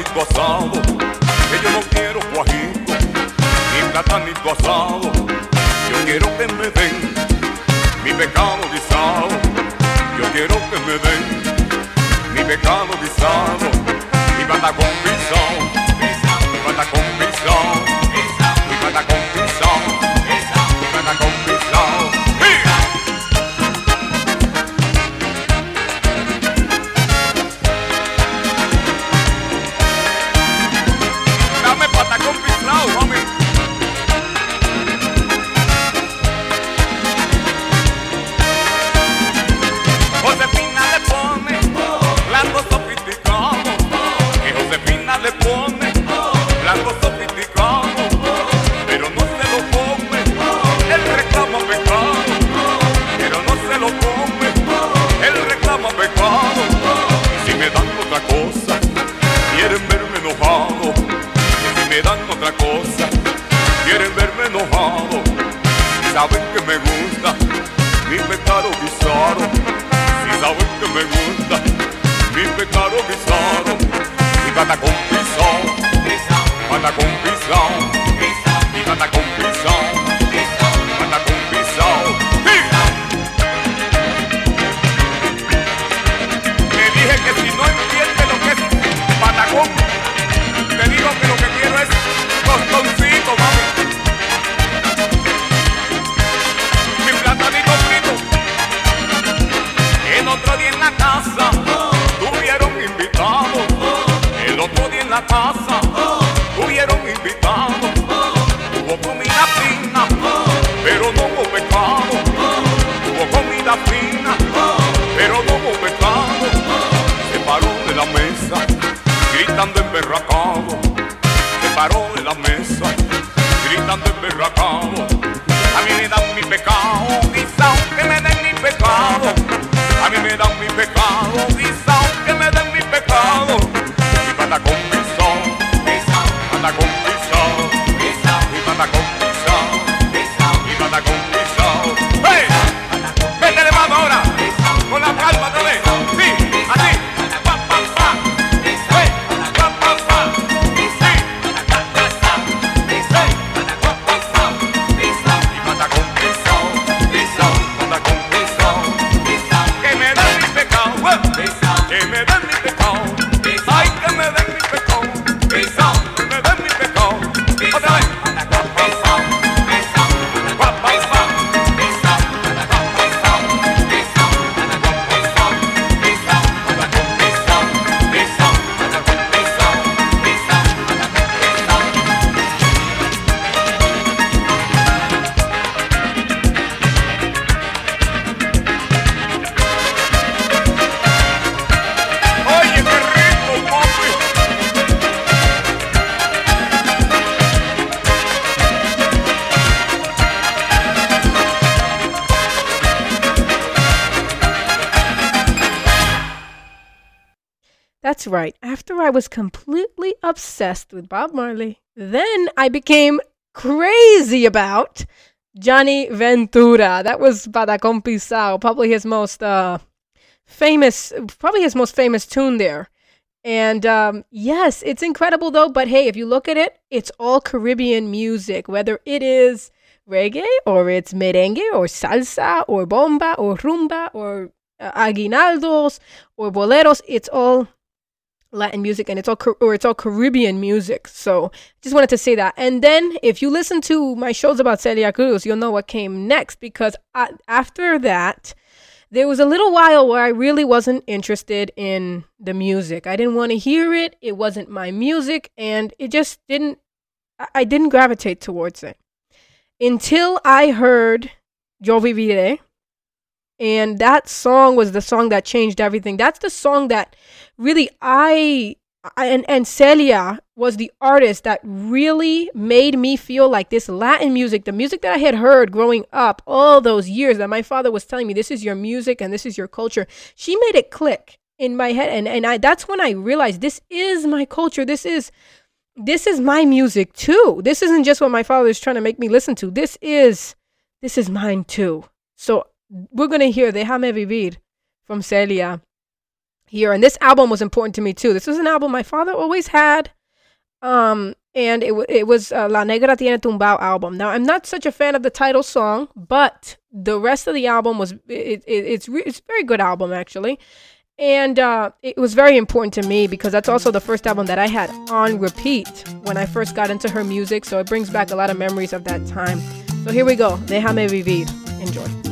ni platanito asado. Que yo no quiero guajito, ni platanito asado. Yo quiero que me den mi pecado guisado. Yo quiero que me den mi pecado guisado. Mi patacón pisado. El otro en la casa tuvieron invitados. Hubo comida fina, pero no hubo pecado. Hubo comida fina, pero no hubo pecado. Se paró de la mesa, gritando emberracado. Se paró de la mesa, gritando emberracado. I was completely obsessed with Bob Marley, then I became crazy about Johnny Ventura. That was Patacon Pisao, probably his most uh, famous, probably his most famous tune there. And um, yes, it's incredible though. But hey, if you look at it, it's all Caribbean music, whether it is reggae or it's merengue or salsa or bomba or rumba or uh, aguinaldos or boleros. It's all Latin music and it's all or it's all Caribbean music. So just wanted to say that. And then if you listen to my shows about Celia Cruz, you'll know what came next because I, after that, there was a little while where I really wasn't interested in the music. I didn't want to hear it. It wasn't my music, and it just didn't. I- didn't gravitate towards it until I heard Yo Viviré, and that song was the song that changed everything. That's the song that really I, and and Celia was the artist that really made me feel like this Latin music, the music that I had heard growing up all those years that my father was telling me this is your music and this is your culture. She made it click in my head and and I that's when I realized this is my culture. This is this is my music too. This isn't just what my father is trying to make me listen to. This is this is mine too. So we're gonna hear Déjame Vivir from Celia here, and this album was important to me too. This was an album my father always had, um, and it it was uh, La Negra Tiene Tumbao album. Now I'm not such a fan of the title song, but the rest of the album was it, it it's re- it's a very good album actually. And uh, it was very important to me because that's also the first album that I had on repeat when I first got into her music. So it brings back a lot of memories of that time. So here we go. Déjame vivir. Enjoy.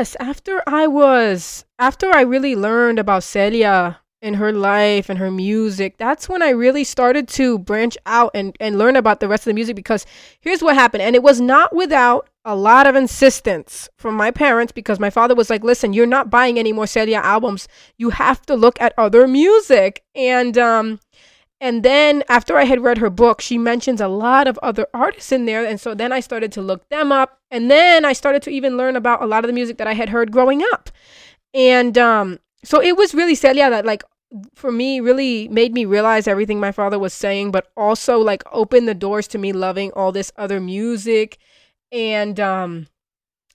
Yes, after I was after I really learned about Celia and her life and her music, that's when I really started to branch out and, and learn about the rest of the music because here's what happened. And it was not without a lot of insistence from my parents because my father was like, listen, you're not buying any more Celia albums. You have to look at other music. And um and then after I had read her book, she mentions a lot of other artists in there. And so then I started to look them up. And then I started to even learn about a lot of the music that I had heard growing up. And um, so it was really Celia that, like, for me, really made me realize everything my father was saying, but also, like, opened the doors to me loving all this other music. And um,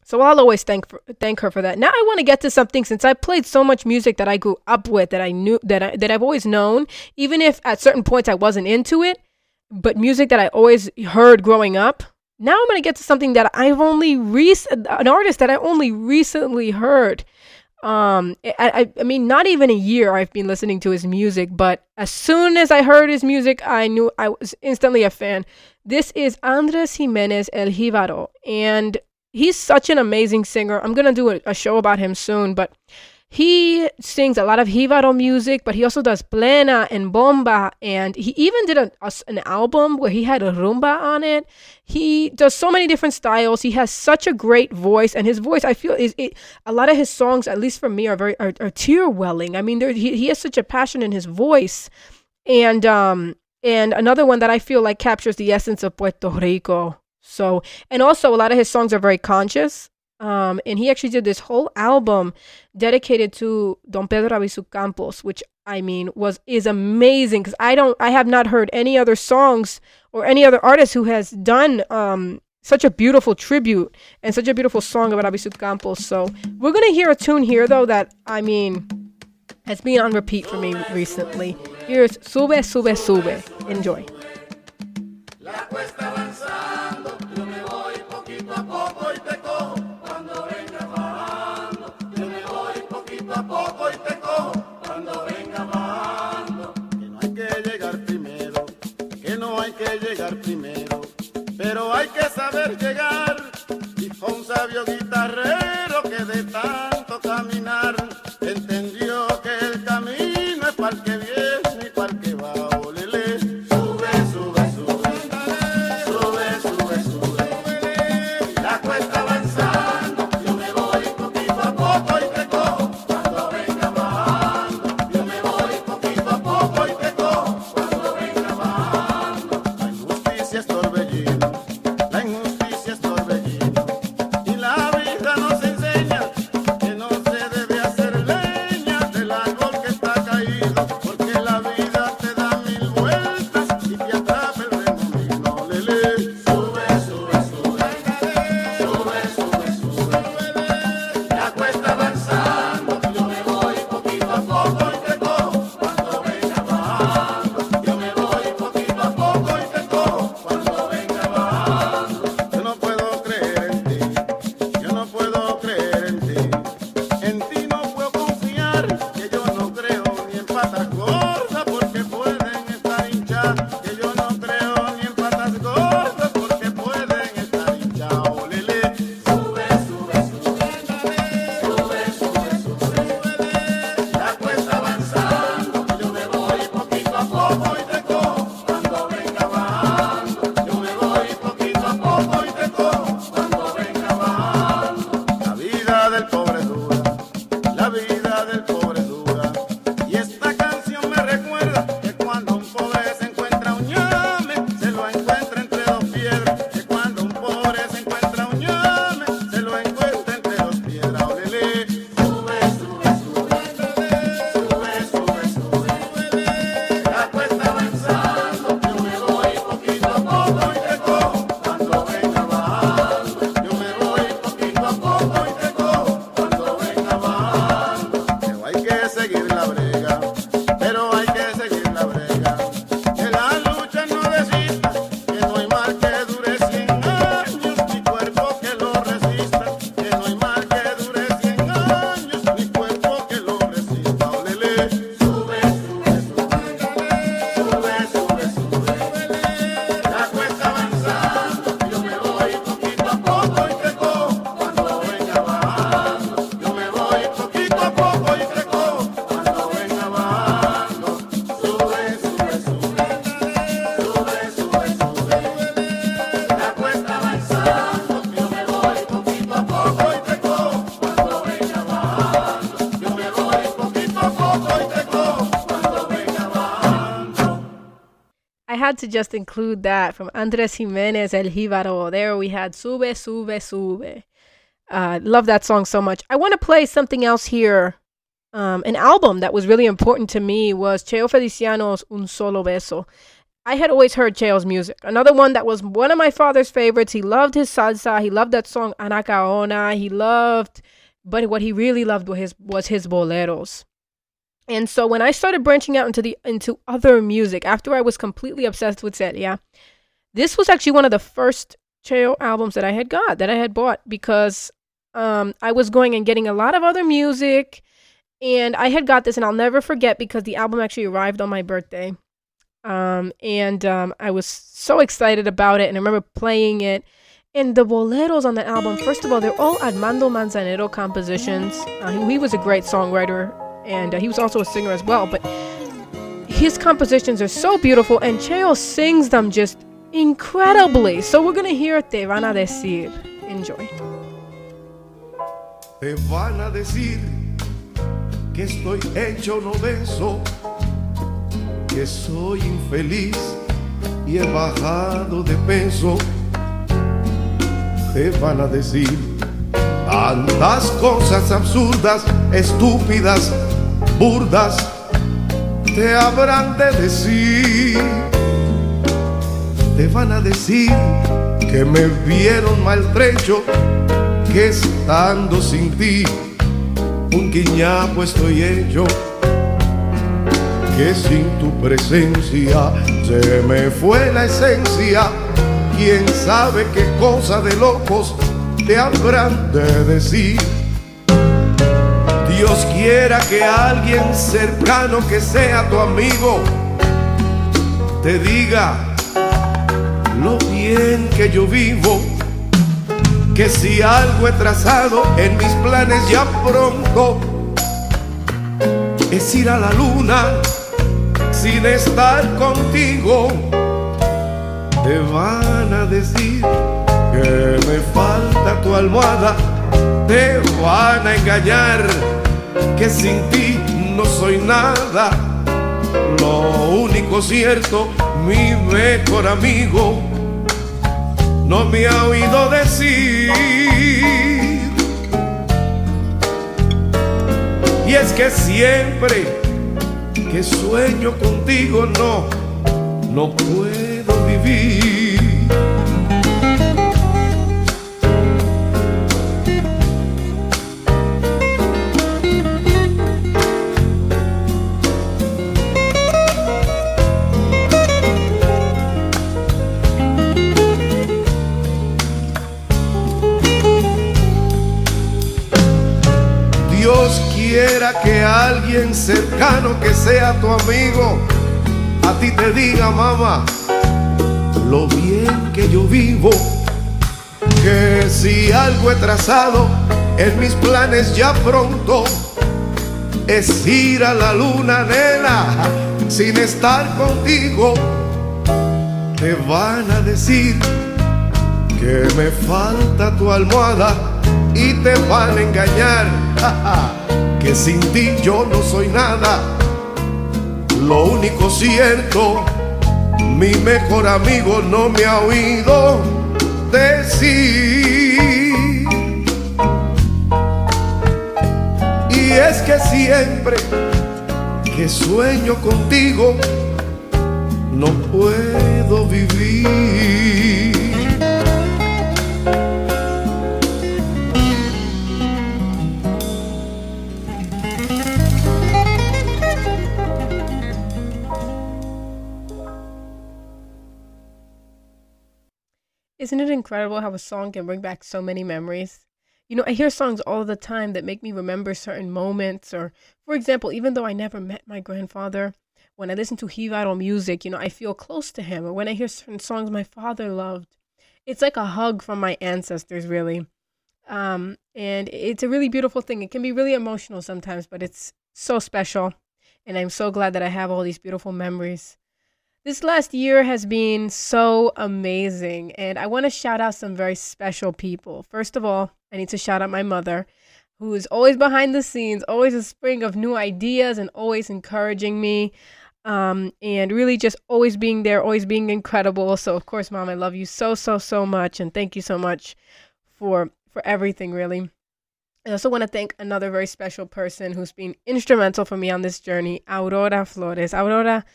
so I'll always thank for, thank her for that. Now I want to get to something since I played so much music that I grew up with that I knew that I, that I've always known, even if at certain points I wasn't into it, but music that I always heard growing up. Now I'm going to get to something that I've only rec- an artist that I only recently heard. Um, I, I, I mean, not even a year I've been listening to his music, but as soon as I heard his music, I knew I was instantly a fan. This is Andres Jimenez El Jíbaro, and he's such an amazing singer. I'm gonna do a, a show about him soon, but he sings a lot of Jíbaro music, but he also does plena and bomba, and he even did a, a an album where he had a rumba on it. He does so many different styles. He has such a great voice, and his voice, I feel, is it, a lot of his songs, at least for me, are very are, are tear welling. I mean, he he has such a passion in his voice, and um and another one that I feel like captures the essence of Puerto Rico. So, and also a lot of his songs are very conscious. Um, and he actually did this whole album dedicated to Don Pedro Albizu Campos, which I mean was is amazing because I don't I have not heard any other songs or any other artist who has done um such a beautiful tribute and such a beautiful song about Albizu Campos. So we're gonna hear a tune here though that I mean has been on repeat for me recently. Here's Sube Sube Sube. Enjoy. Que saber llegar. Y fue un sabio guitarrero que de tanto had to just include that from Andres Jimenez El Jíbaro. There we had Sube, Sube, Sube. Uh, love that song so much. I want to play something else here. Um, an album that was really important to me was Cheo Feliciano's Un Solo Beso. I had always heard Cheo's music. Another one that was one of my father's favorites. He loved his salsa. He loved that song Anacaona. He loved, but what he really loved was his was his boleros. And so when I started branching out into the into other music after I was completely obsessed with Celia, this was actually one of the first Cheo albums that I had got that I had bought because um, I was going and getting a lot of other music, and I had got this, and I'll never forget because the album actually arrived on my birthday, um, and um, I was so excited about it, and I remember playing it. And the boleros on the album, first of all, they're all Armando Manzanero compositions. Uh, he was a great songwriter, and uh, he was also a singer as well. But his compositions are so beautiful, and Cheo sings them just incredibly. So we're gonna hear Te Van a Decir. Enjoy. Te van a decir que estoy hecho un obeso, que soy infeliz y he bajado de peso. Te van a decir tantas cosas absurdas, estúpidas, burdas, te habrán de decir. Te van a decir que me vieron maltrecho, que estando sin ti, un guiñapo estoy hecho, que sin tu presencia se me fue la esencia. Quién sabe qué cosa de locos te habrán de decir. Dios quiera que alguien cercano que sea tu amigo te diga lo bien que yo vivo, que si algo he trazado en mis planes ya pronto es ir a la luna sin estar contigo. Te van a decir que me falta tu almohada, te van a engañar que sin ti no soy nada. Lo único cierto, mi mejor amigo no me ha oído decir. Y es que siempre que sueño contigo no, no puedo vivir. Que alguien cercano que sea tu amigo a ti te diga, mamá, lo bien que yo vivo, que si algo he trazado en mis planes ya pronto es ir a la luna, nena, sin estar contigo, te van a decir que me falta tu almohada y te van a engañar <laughs> que sin ti yo no soy nada. Lo único cierto, mi mejor amigo no me ha oído decir. Y es que siempre que sueño contigo, no puedo vivir. Isn't it incredible how a song can bring back so many memories? You know, I hear songs all the time that make me remember certain moments. Or, for example, even though I never met my grandfather, when I listen to Jíbaro music, you know, I feel close to him. Or when I hear certain songs my father loved, it's like a hug from my ancestors, really. Um, and it's a really beautiful thing. It can be really emotional sometimes, but it's so special. And I'm so glad that I have all these beautiful memories. This last year has been so amazing, and I want to shout out some very special people. First of all, I need to shout out my mother, who is always behind the scenes, always a spring of new ideas, and always encouraging me. um, and really just always being there, always being incredible. So of course, mom, I love you so so so much, and thank you so much for for everything. Really, I also want to thank another very special person who's been instrumental for me on this journey, Aurora Flores. Aurora,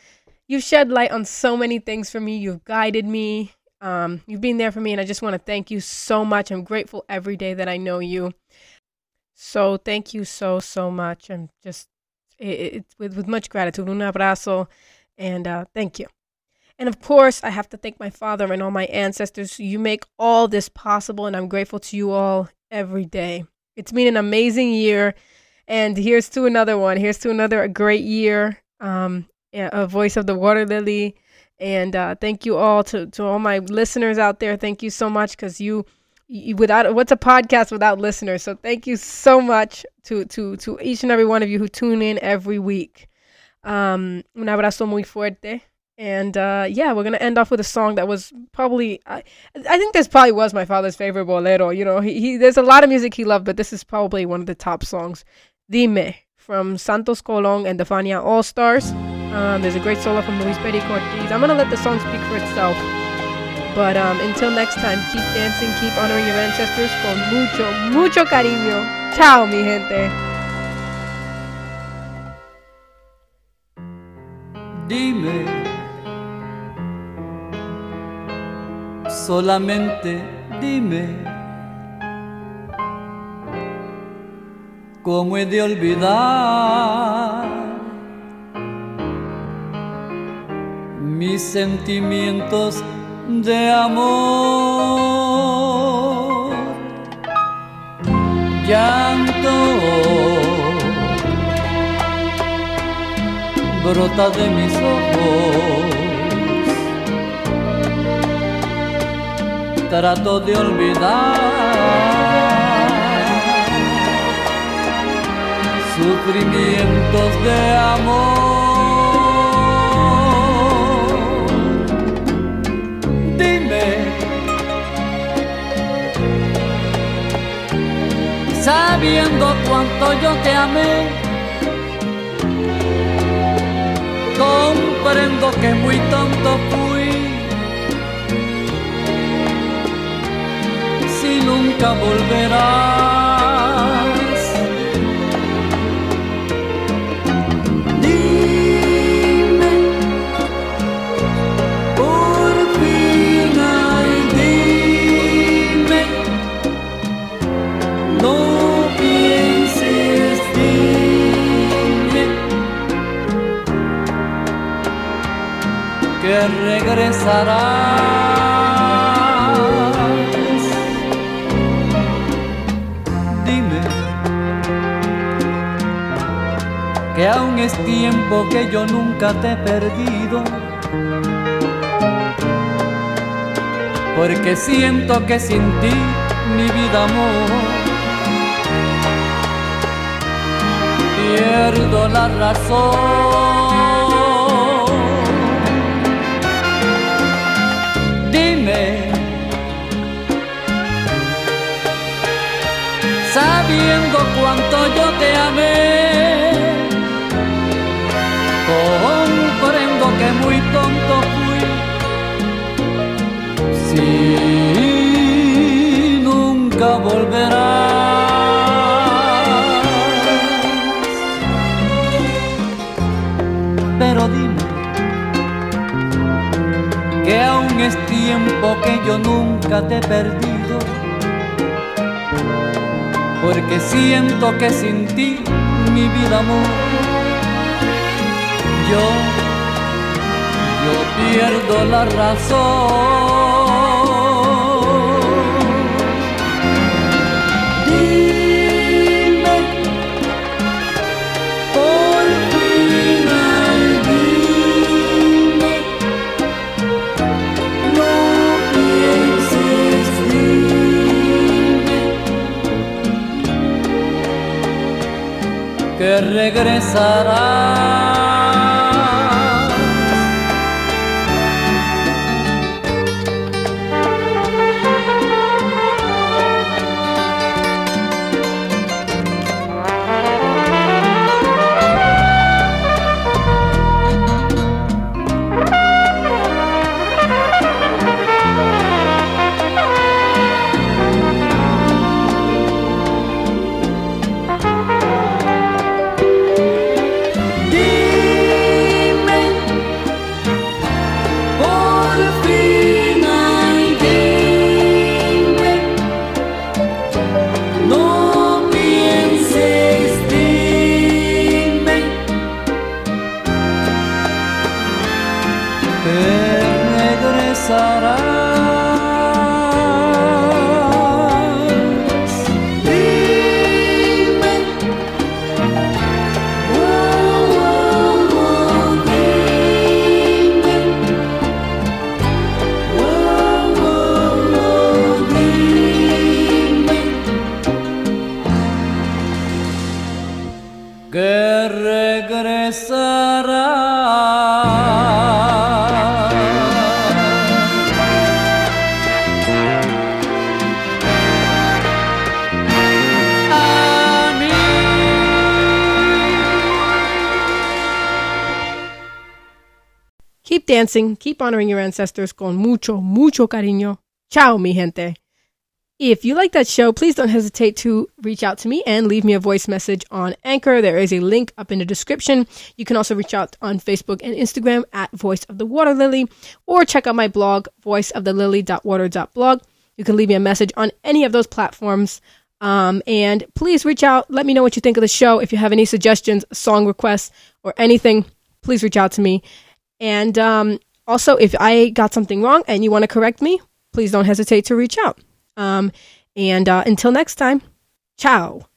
you've shed light on so many things for me. You've guided me. Um, you've been there for me, and I just want to thank you so much. I'm grateful every day that I know you. So thank you so so much. I'm just it, it's with with much gratitude. Un abrazo, and uh, thank you. And of course, I have to thank my father and all my ancestors. You make all this possible, and I'm grateful to you all every day. It's been an amazing year, and here's to another one. Here's to another great year. Um, a voice of the water lily, and uh, thank you all to to all my listeners out there. Thank you so much because you, you without what's a podcast without listeners? So thank you so much to to to each and every one of you who tune in every week. Um, un abrazo muy fuerte. And uh, yeah, we're gonna end off with a song that was probably I, I think this probably was my father's favorite bolero. You know, he, he there's a lot of music he loved, but this is probably one of the top songs. Dime from Santos Colon and the Fania All Stars. Um, there's a great solo from Luis Perico Ortiz. I'm gonna let the song speak for itself. But um, until next time, keep dancing, keep honoring your ancestors con mucho, mucho cariño. Ciao, mi gente. Dime, solamente dime, ¿cómo he de olvidar mis sentimientos de amor? Llanto brota de mis ojos. Trato de olvidar sufrimientos de amor. Sabiendo cuánto yo te amé. comprendo que muy tonto fui. Si nunca volverás, Dime que aún es tiempo que yo nunca te he perdido. Porque siento que sin ti mi vida amor pierdo la razón. Sabiendo cuánto yo te amé, comprendo que muy tonto fui. Si nunca volverás, tiempo que yo nunca te he perdido, porque siento que sin ti mi vida amor, yo, yo pierdo la razón. Que dancing, keep honoring your ancestors con mucho, mucho cariño. Ciao, mi gente. If you like that show, please don't hesitate to reach out to me and leave me a voice message on Anchor. There is a link up in the description. You can also reach out on Facebook and Instagram at Voice of the Water Lily or check out my blog, voiceofthelily.water.blog. You can leave me a message on any of those platforms. Um, and please reach out. Let me know what you think of the show. If you have any suggestions, song requests, or anything, please reach out to me. And um, also, if I got something wrong and you want to correct me, please don't hesitate to reach out. Um, and uh, until next time, ciao.